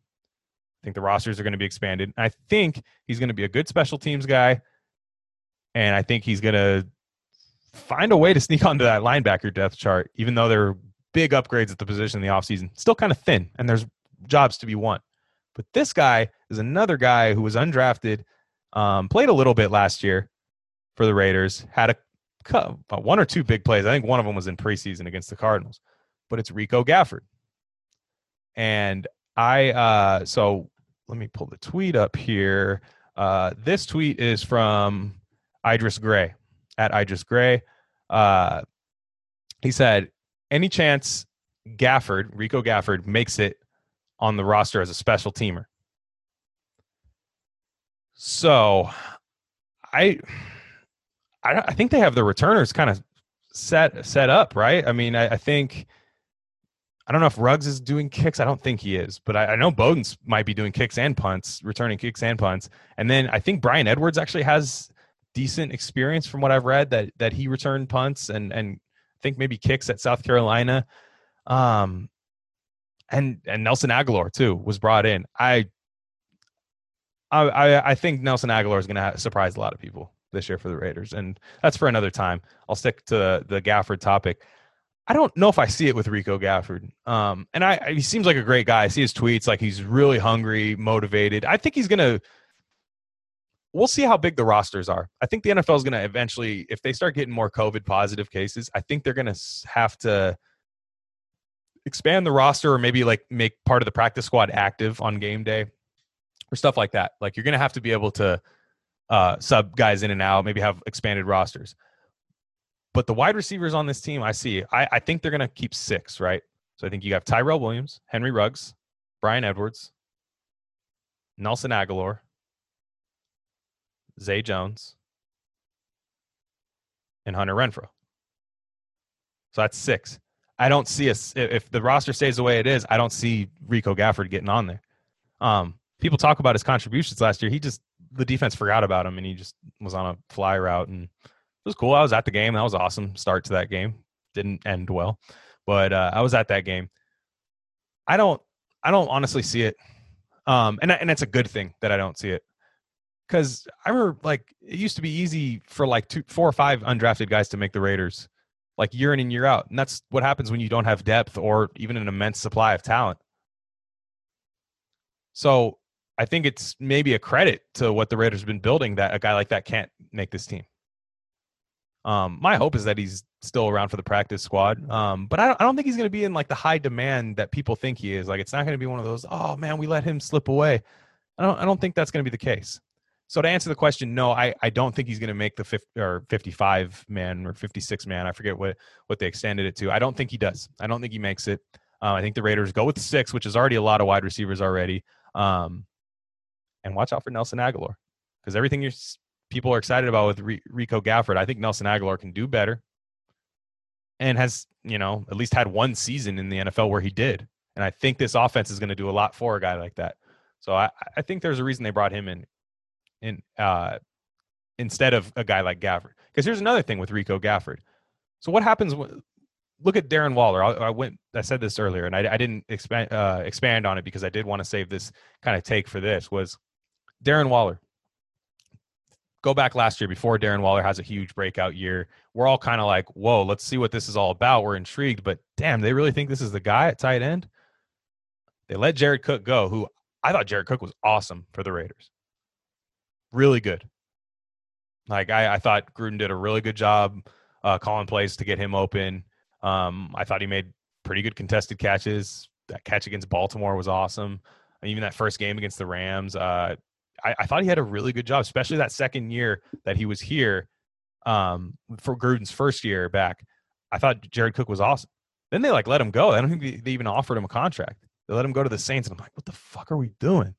[SPEAKER 1] I think the rosters are to be expanded. I think he's to be a good special teams guy, and I think he's to find a way to sneak [laughs] onto that linebacker depth chart, even though there are big upgrades at the position in the offseason. Still kind of thin, and there's jobs to be won. But this guy is another guy who was undrafted, um, played a little bit last year for the Raiders, had a one or two big plays. I think one of them was in preseason against the Cardinals, but it's Rico Gafford. And I, uh, so let me pull the tweet up here. Uh, this tweet is from Idris Gray at Idris Gray. Uh, he said, any chance Gafford, Rico Gafford, makes it on the roster as a special teamer? So I, I, I think they have the returners kind of set set up, right? I mean, I, I, think I don't know if Ruggs is doing kicks. I don't think he is, but I, I know Bowden's might be doing kicks and punts, returning kicks and punts. And then I think Bryan Edwards actually has decent experience from what I've read that that he returned punts and and I think maybe kicks at South Carolina. Um and and Nelson Agholor too was brought in. I I I think Nelson Agholor is going to surprise a lot of people this year for the Raiders, and that's for another time. I'll stick to the Gafford topic. I don't know if I see it with Rico Gafford. Um, and I, he seems like a great guy. I see his tweets, like he's really hungry, motivated. I think he's going to we'll see how big the rosters are. I think the NFL is going to eventually, if they start getting more COVID positive cases, I think they're going to have to expand the roster or maybe like make part of the practice squad active on game day or stuff like that. Like you're going to have to be able to uh, sub guys in and out, maybe have expanded rosters. But the wide receivers on this team, I see, I, I think they're going to keep six, right? So I think you have Tyrell Williams, Henry Ruggs, Bryan Edwards, Nelson Agholor, Zay Jones, and Hunter Renfrow. So that's six. I don't see us if the roster stays the way it is. I don't see Rico Gafford getting on there. Um, people talk about his contributions last year. He just the defense forgot about him, and he just was on a fly route, and it was cool. I was at the game. That was awesome. Start to that game didn't end well, but uh, I was at that game. I don't. I don't honestly see it, um, and and it's a good thing that I don't see it because I remember like it used to be easy for like two, four or five undrafted guys to make the Raiders, like year in and year out, and that's what happens when you don't have depth or even an immense supply of talent. So I think it's maybe a credit to what the Raiders have been building that a guy like that can't make this team. Um, my hope is that he's still around for the practice squad. Um, but I don't, I don't think he's going to be in like the high demand that people think he is. Like it's not going to be one of those. Oh man, we let him slip away. I don't. I don't think that's going to be the case. So to answer the question, no, I, I don't think he's going to make the 50 or 55 man or 56 man. I forget what, what they extended it to. I don't think he does. I don't think he makes it. Uh, I think the Raiders go with six, which is already a lot of wide receivers already. Um, and watch out for Nelson Agholor because everything you people are excited about with Rico Gafford, I think Nelson Agholor can do better and has, you know, at least had one season in the NFL where he did. And I think this offense is going to do a lot for a guy like that. So I, I think there's a reason they brought him in in uh, instead of a guy like Gafford. Because here's another thing with Rico Gafford. So what happens? When, look at Darren Waller. I, I, went. I said this earlier, and I, I didn't expand uh, expand on it because I did want to save this kind of take for this. Was Darren Waller? Go back last year before Darren Waller has a huge breakout year. We're all kind of like, whoa, let's see what this is all about. We're intrigued, but damn, they really think this is the guy at tight end. They let Jared Cook go, who I thought Jared Cook was awesome for the Raiders really good. Like I, I thought Gruden did a really good job uh, calling plays to get him open. Um, I thought he made pretty good contested catches. That catch against Baltimore was awesome. And even that first game against the Rams, uh, I, I, thought he had a really good job, especially that second year that he was here um, for Gruden's first year back. I thought Jared Cook was awesome. Then they like let him go. I don't think they even offered him a contract. They let him go to the Saints, and I'm like, what the fuck are we doing?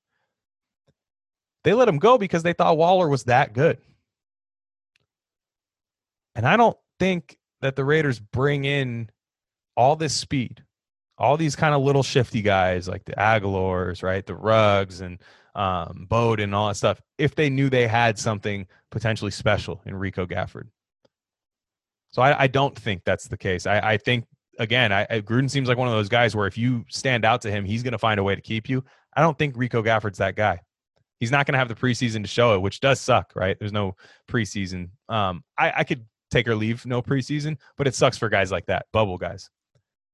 [SPEAKER 1] They let him go because they thought Waller was that good. And I don't think that the Raiders bring in all this speed, all these kind of little shifty guys like the Agholors, right? The Ruggs and um, Bode and all that stuff, if they knew they had something potentially special in Rico Gafford. So I, I don't think that's the case. I, I think again, I, Gruden seems like one of those guys where if you stand out to him, he's going to find a way to keep you. I don't think Rico Gafford's that guy. He's not going to have the preseason to show it, which does suck, right? There's no preseason. Um, I, I could take or leave no preseason, but it sucks for guys like that, bubble guys.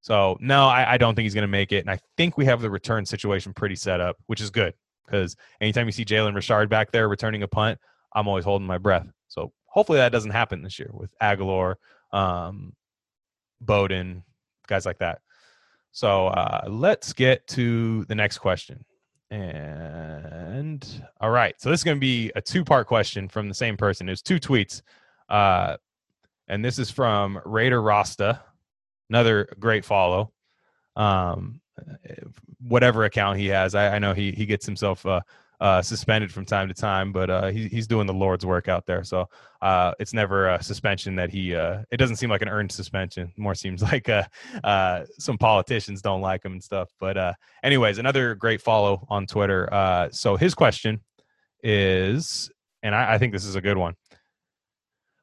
[SPEAKER 1] So no, I, I don't think he's going to make it, and I think we have the return situation pretty set up, which is good because anytime you see Jalen Richard back there returning a punt, I'm always holding my breath. So hopefully that doesn't happen this year with Agholor, um, Bowden, guys like that. So uh, let's get to the next question. And all right, so this is going to be a two-part question from the same person. There's two tweets, uh, and this is from Raider Rasta, another great follow. Um, whatever account he has, I, I know he he gets himself uh, uh, suspended from time to time, but uh, he, he's doing the Lord's work out there. So uh, it's never a suspension that he. Uh, it doesn't seem like an earned suspension. More seems [laughs] like uh, uh, some politicians don't like him and stuff. But anyways, another great follow on Twitter. So his question is, and I, I think this is a good one.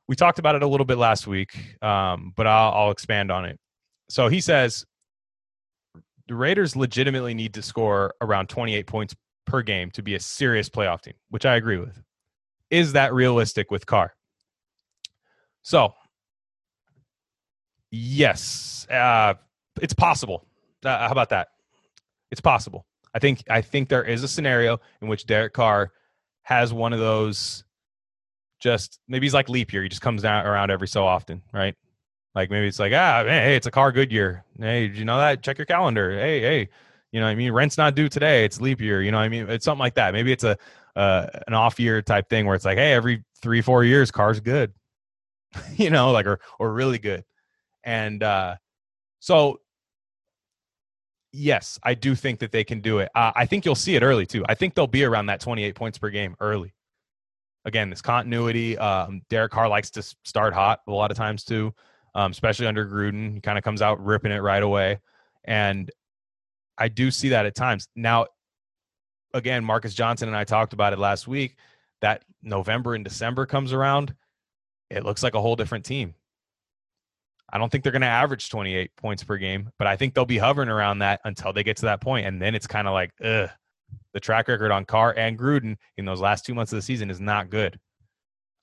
[SPEAKER 1] We talked about it a little bit last week, um, but I'll, I'll expand on it. So he says the Raiders legitimately need to score around 28 points per game to be a serious playoff team, which I agree with. Is that realistic with Carr? So, yes, uh, it's possible. Uh, how about that? It's possible. I think I think there is a scenario in which Derek Carr has one of those. Just maybe he's like leap year. He just comes down around every so often, right? Like maybe it's like ah, man, hey, it's a Carr good year. Hey, did you know that? Check your calendar. Hey, hey, you know, I mean, rent's not due today. It's leap year. You know, I mean, it's something like that. Maybe it's a uh, an off year type thing where it's like, hey, every three four years, Carr's good. [laughs] you know, like or or really good. And uh, so, yes, I do think that they can do it. Uh, I think you'll see it early too. I think they'll be around that 28 points per game early. Again, this continuity. Um, Derek Carr likes to start hot a lot of times too, um, especially under Gruden. He kind of comes out ripping it right away. And I do see that at times. Now, again, Marcus Johnson and I talked about it last week. That November and December comes around, it looks like a whole different team. I don't think they're going to average 28 points per game, but I think they'll be hovering around that until they get to that point, and then it's kind of like, ugh. The track record on Carr and Gruden in those last two months of the season is not good.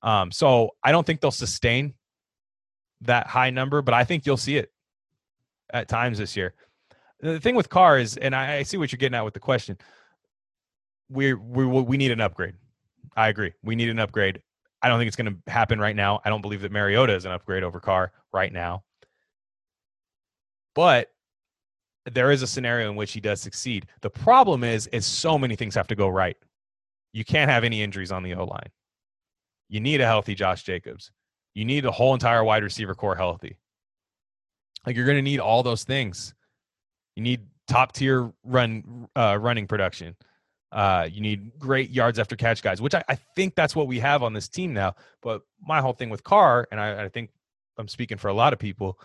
[SPEAKER 1] Um, so I don't think they'll sustain that high number, but I think you'll see it at times this year the thing with Carr is, and I, I see what you're getting at with the question. We we we need an upgrade. I agree. We need an upgrade. I don't think it's going to happen right now. I don't believe that Mariota is an upgrade over Carr right now. But there is a scenario in which he does succeed. The problem is, is so many things have to go right. You can't have any injuries on the O line. You need a healthy Josh Jacobs. You need the whole entire wide receiver corps healthy. Like you're going to need all those things. You need top tier run uh, running production. Uh, you need great yards after catch guys, which I, I, think that's what we have on this team now. But my whole thing with Carr, and I, I think I'm speaking for a lot of people,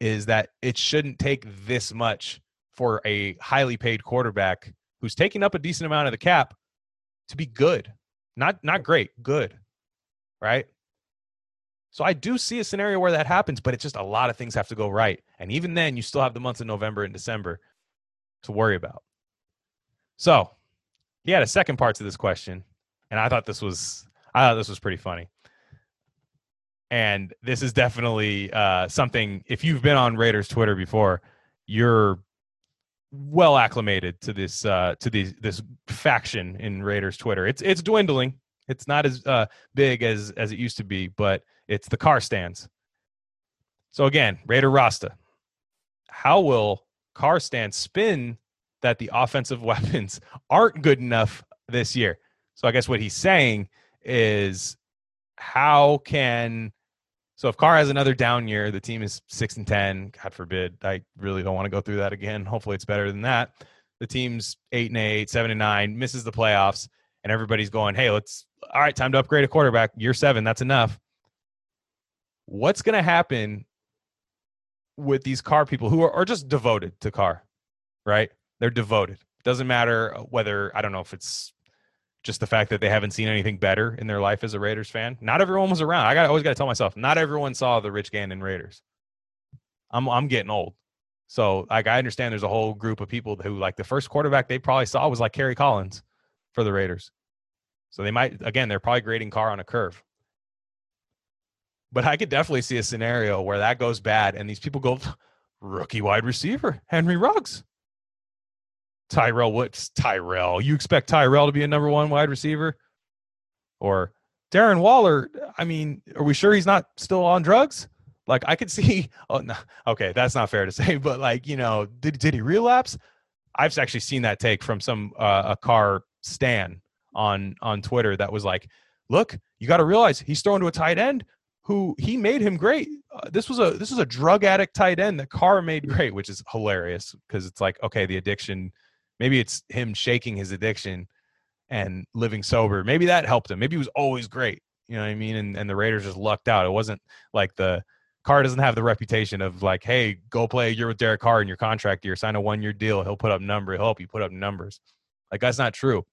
[SPEAKER 1] is that it shouldn't take this much for a highly paid quarterback who's taking up a decent amount of the cap to be good. Not not great, good. Right? So I do see a scenario where that happens, but it's just a lot of things have to go right. And even then, you still have the months of November and December to worry about. So he had a second part to this question, and I thought this was I thought this was pretty funny. And this is definitely uh, something. If you've been on Raiders Twitter before, you're well acclimated to this uh, to this this faction in Raiders Twitter. It's it's dwindling. It's not as uh, big as as it used to be, but it's the Carr stands. So again, Raider Rasta. How will Carr stands spin that the offensive [laughs] weapons aren't good enough this year? So I guess what he's saying is how can so if Carr has another down year, the team is six and ten. God forbid. I really don't want to go through that again. Hopefully it's better than that. The team's eight and eight, seven and nine, misses the playoffs, and everybody's going, Hey, let's all right, time to upgrade a quarterback. Year seven, that's enough what's going to happen with these Carr people who are, are just devoted to Carr, right? They're devoted. Doesn't matter whether, I don't know if it's just the fact that they haven't seen anything better in their life as a Raiders fan. Not everyone was around. I got always got to tell myself, not everyone saw the Rich Gannon Raiders. I'm I'm getting old. So like I understand there's a whole group of people who like the first quarterback they probably saw was like Kerry Collins for the Raiders. So they might again, they're probably grading Carr on a curve. But I could definitely see a scenario where that goes bad and these people go rookie wide receiver, Henry Ruggs. Tyrell what's Tyrell? You expect Tyrell to be a number one wide receiver? Or Darren Waller, I mean, are we sure he's not still on drugs? Like I could [laughs] see oh no, okay, that's not fair to say, but like, you know, did did he relapse? I've actually seen that take from some uh, a Carr stan on on Twitter that was like, "Look, you got to realize he's throwing to a tight end who he made him great. Uh, this was a this was a drug addict tight end that Carr made great, which is hilarious because it's like okay, the addiction, maybe it's him shaking his addiction and living sober. Maybe that helped him. Maybe he was always great. You know what I mean? And and the Raiders just lucked out. It wasn't like the Carr doesn't have the reputation of like, hey, go play a year with Derek Carr in your contract year, sign a one year deal. He'll put up number. He'll help you put up numbers. Like that's not true.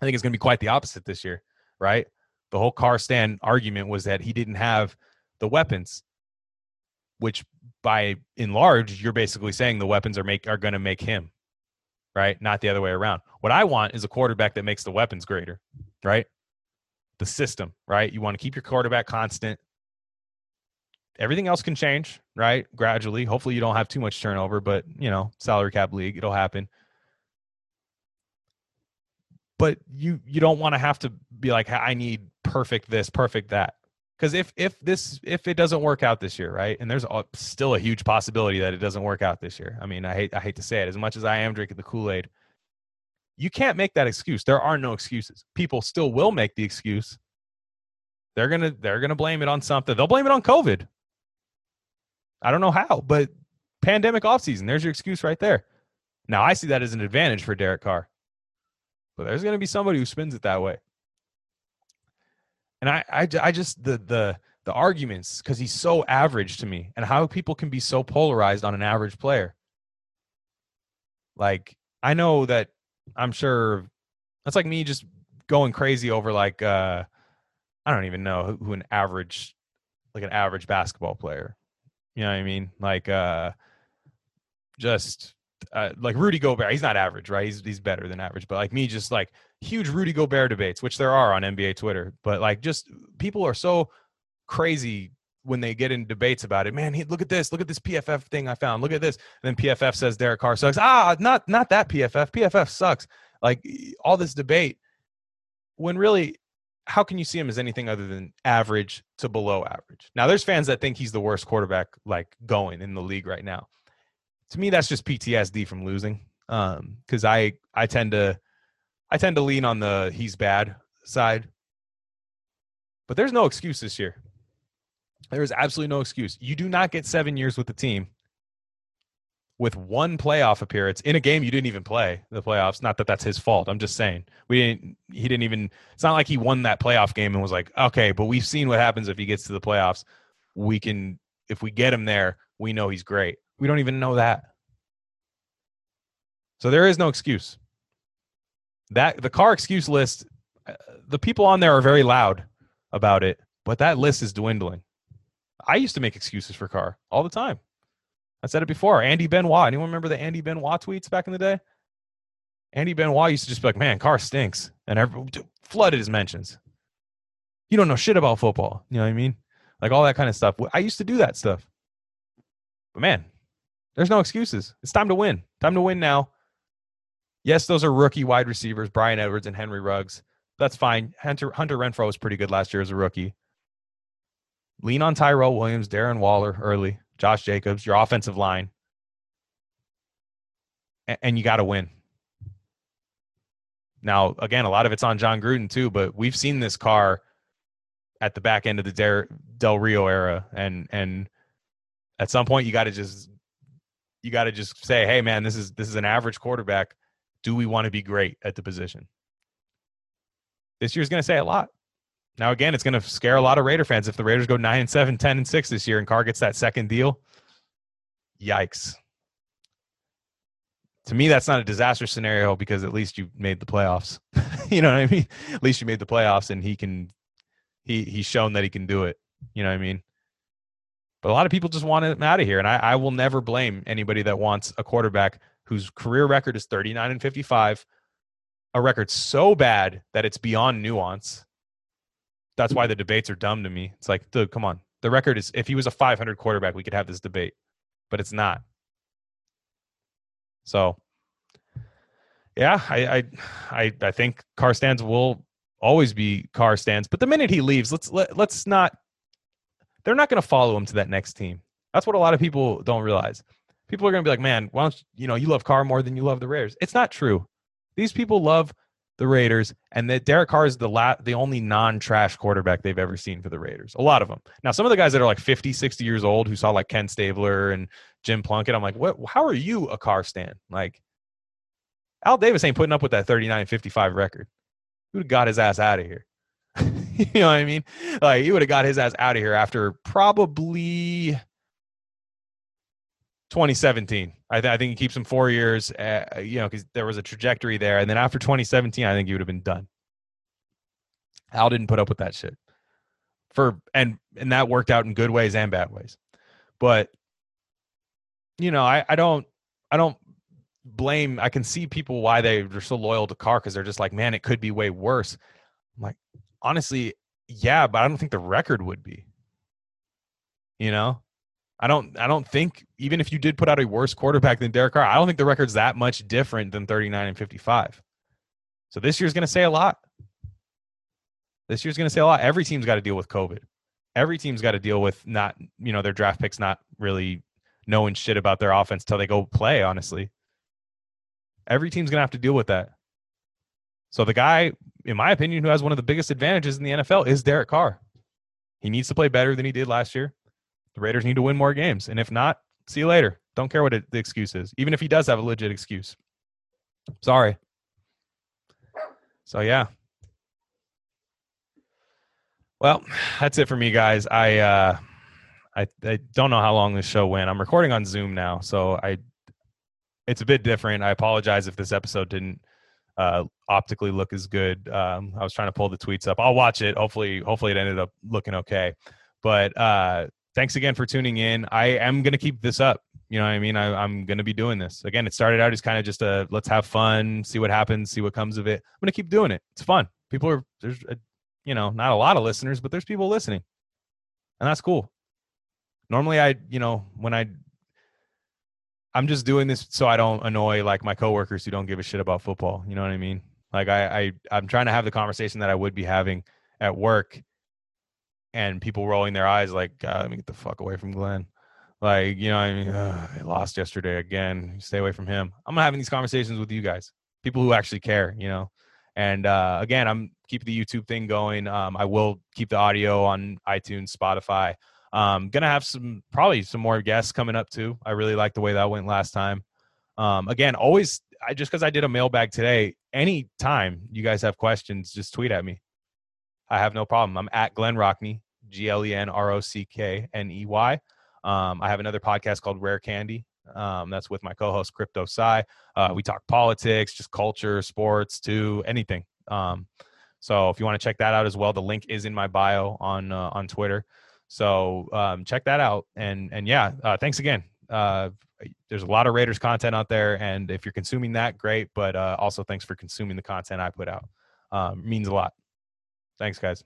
[SPEAKER 1] I think it's going to be quite the opposite this year, right? The whole Carr stand argument was that he didn't have the weapons, which by in large, you're basically saying the weapons are make are going to make him, right? Not the other way around. What I want is a quarterback that makes the weapons greater, right? The system, right? You want to keep your quarterback constant. Everything else can change, right? Gradually. Hopefully, you don't have too much turnover, but you know, salary cap league, it'll happen but you you don't want to have to be like I need perfect this, perfect that. Because if if this if it doesn't work out this year, right, and there's a, still a huge possibility that it doesn't work out this year. I mean, I hate I hate to say it, as much as I am drinking the Kool Aid, you can't make that excuse. There are no excuses. People still will make the excuse. They're gonna they're gonna blame it on something. They'll blame it on COVID. I don't know how, but pandemic off season. There's your excuse right there. Now I see that as an advantage for Derek Carr. But there's to be somebody who spins it that way. And I, I, I just the the the arguments because he's so average to me, and how people can be so polarized on an average player. Like I know that I'm sure that's like me just going crazy over like uh I don't even know who, who an average like an average basketball player. You know what I mean? Like uh just uh, like Rudy Gobert, he's not average, right? He's he's better than average, but like me, just like huge Rudy Gobert debates, which there are on NBA Twitter, but like just people are so crazy when they get in debates about it. Man, he, look at this, look at this PFF thing I found. Look at this, and then PFF says Derek Carr sucks. Ah, not not that PFF. PFF sucks. Like all this debate, when really, how can you see him as anything other than average to below average? Now, there's fans that think he's the worst quarterback like going in the league right now to me that's just PTSD from losing. Um, because I I tend to I tend to lean on the he's bad side. But there's no excuse this year. There is absolutely no excuse. You do not get seven years with the team with one playoff appearance in a game you didn't even play the playoffs. Not that that's his fault. I'm just saying we didn't. He didn't even. It's not like he won that playoff game and was like, okay, but we've seen what happens if he gets to the playoffs. We can, if we get him there, we know he's great. We don't even know that. So there is no excuse. That the Carr excuse list, uh, the people on there are very loud about it, but that list is dwindling. I used to make excuses for Carr all the time. I said it before. Andy Benoit. Anyone remember the Andy Benoit tweets back in the day? Andy Benoit used to just be like, "Man, Carr stinks," and every, flooded his mentions. You don't know shit about football. You know what I mean? Like all that kind of stuff. I used to do that stuff. But man, there's no excuses. It's time to win. Time to win now. Yes, those are rookie wide receivers, Bryan Edwards and Henry Ruggs. That's fine. Hunter Hunter Renfrow was pretty good last year as a rookie. Lean on Tyrell Williams, Darren Waller early, Josh Jacobs, your offensive line. And, and you got to win. Now, again, a lot of it's on Jon Gruden too, but we've seen this Carr at the back end of the Del, Del Rio era, and and at some point you got to just you got to just say, hey man, this is this is an average quarterback. Do we want to be great at the position? This year's going to say a lot. Now again, it's going to scare a lot of Raider fans if the Raiders go 9 and 7, 10 and 6 this year and Carr gets that second deal. Yikes. To me that's not a disaster scenario because at least you made the playoffs. [laughs] you know what I mean? At least you made the playoffs and he can he he's shown that he can do it. You know what I mean? But a lot of people just want him out of here. And I, I will never blame anybody that wants a quarterback whose career record is 39 and 55, a record so bad that it's beyond nuance. That's why the debates are dumb to me. It's like, dude, come on. The record is if he was a 500 quarterback, we could have this debate, but it's not. So, yeah, I I I, I think Carr stands will always be Carr stands. But the minute he leaves, let's let, let's not. They're not going to follow him to that next team. That's what a lot of people don't realize. People are going to be like, "Man, why don't you, you know you love Carr more than you love the Raiders?" It's not true. These people love the Raiders, and that Derek Carr is the la- the only non-trash quarterback they've ever seen for the Raiders. A lot of them. Now, some of the guys that are like 50, 60 years old who saw like Ken Stabler and Jim Plunkett, I'm like, what? How are you a Carr stand? Like, Al Davis ain't putting up with that 39-55 record. He would have got his ass out of here. [laughs] you know what I mean? Like, he would have got his ass out of here after probably 2017. I, th- I think he keeps him four years, uh, you know, because there was a trajectory there. And then after 2017, I think he would have been done. Al didn't put up with that shit for and and that worked out in good ways and bad ways. But you know, I I don't I don't blame. I can see people why they they're so loyal to Carr because they're just like, man, it could be way worse. I'm like, honestly, yeah, but I don't think the record would be. You know, I don't I don't think even if you did put out a worse quarterback than Derek Carr, I don't think the record's that much different than 39 and 55. So this year's going to say a lot. This year's going to say a lot. Every team's got to deal with COVID. Every team's got to deal with not, you know, their draft picks not really knowing shit about their offense till they go play, honestly. Every team's going to have to deal with that. So the guy, in my opinion, who has one of the biggest advantages in the NFL is Derek Carr. He needs to play better than he did last year. The Raiders need to win more games. And if not, see you later. Don't care what it, the excuse is, even if he does have a legit excuse. Sorry. So, yeah. Well, that's it for me, guys. I, uh, I, I don't know how long this show went. I'm recording on Zoom now, so I it's a bit different. I apologize if this episode didn't uh, optically look as good. Um, I was trying to pull the tweets up. I'll watch it. Hopefully, hopefully it ended up looking okay. But uh, thanks again for tuning in. I am going to keep this up. You know what I mean? I, am going to be doing this. Again, it started out as kind of just a let's have fun, see what happens, see what comes of it. I'm going to keep doing it. It's fun. People are, there's, a, you know, not a lot of listeners, but there's people listening. And that's cool. Normally, I, you know, when I, I'm just doing this so I don't annoy like my coworkers who don't give a shit about football. You know what I mean? Like I, I I'm trying to have the conversation that I would be having at work and people rolling their eyes like, God, let me get the fuck away from Glenn. Like, you know, I mean, I lost yesterday again. Stay away from him. I'm having these conversations with you guys, people who actually care, you know. And uh, again, I'm keeping the YouTube thing going. Um, I will keep the audio on iTunes, Spotify. Um, gonna have some probably some more guests coming up too. I really like the way that went last time. Um, again, always I just because I did a mailbag today. Anytime you guys have questions, just tweet at me. I have no problem. I'm at Glenn Rockney, G L E N R O C K N E Y. Um, I have another podcast called Rare Candy. Um, that's with my co-host Crypto Psy. Uh, we talk politics, just culture, sports, too, anything. Um, so if you want to check that out as well, the link is in my bio on uh, on Twitter. So um, check that out. And and yeah, uh, thanks again. Uh, there's a lot of Raiders content out there, and if you're consuming that, great. But uh, also thanks for consuming the content I put out. Um, means a lot. Thanks, guys.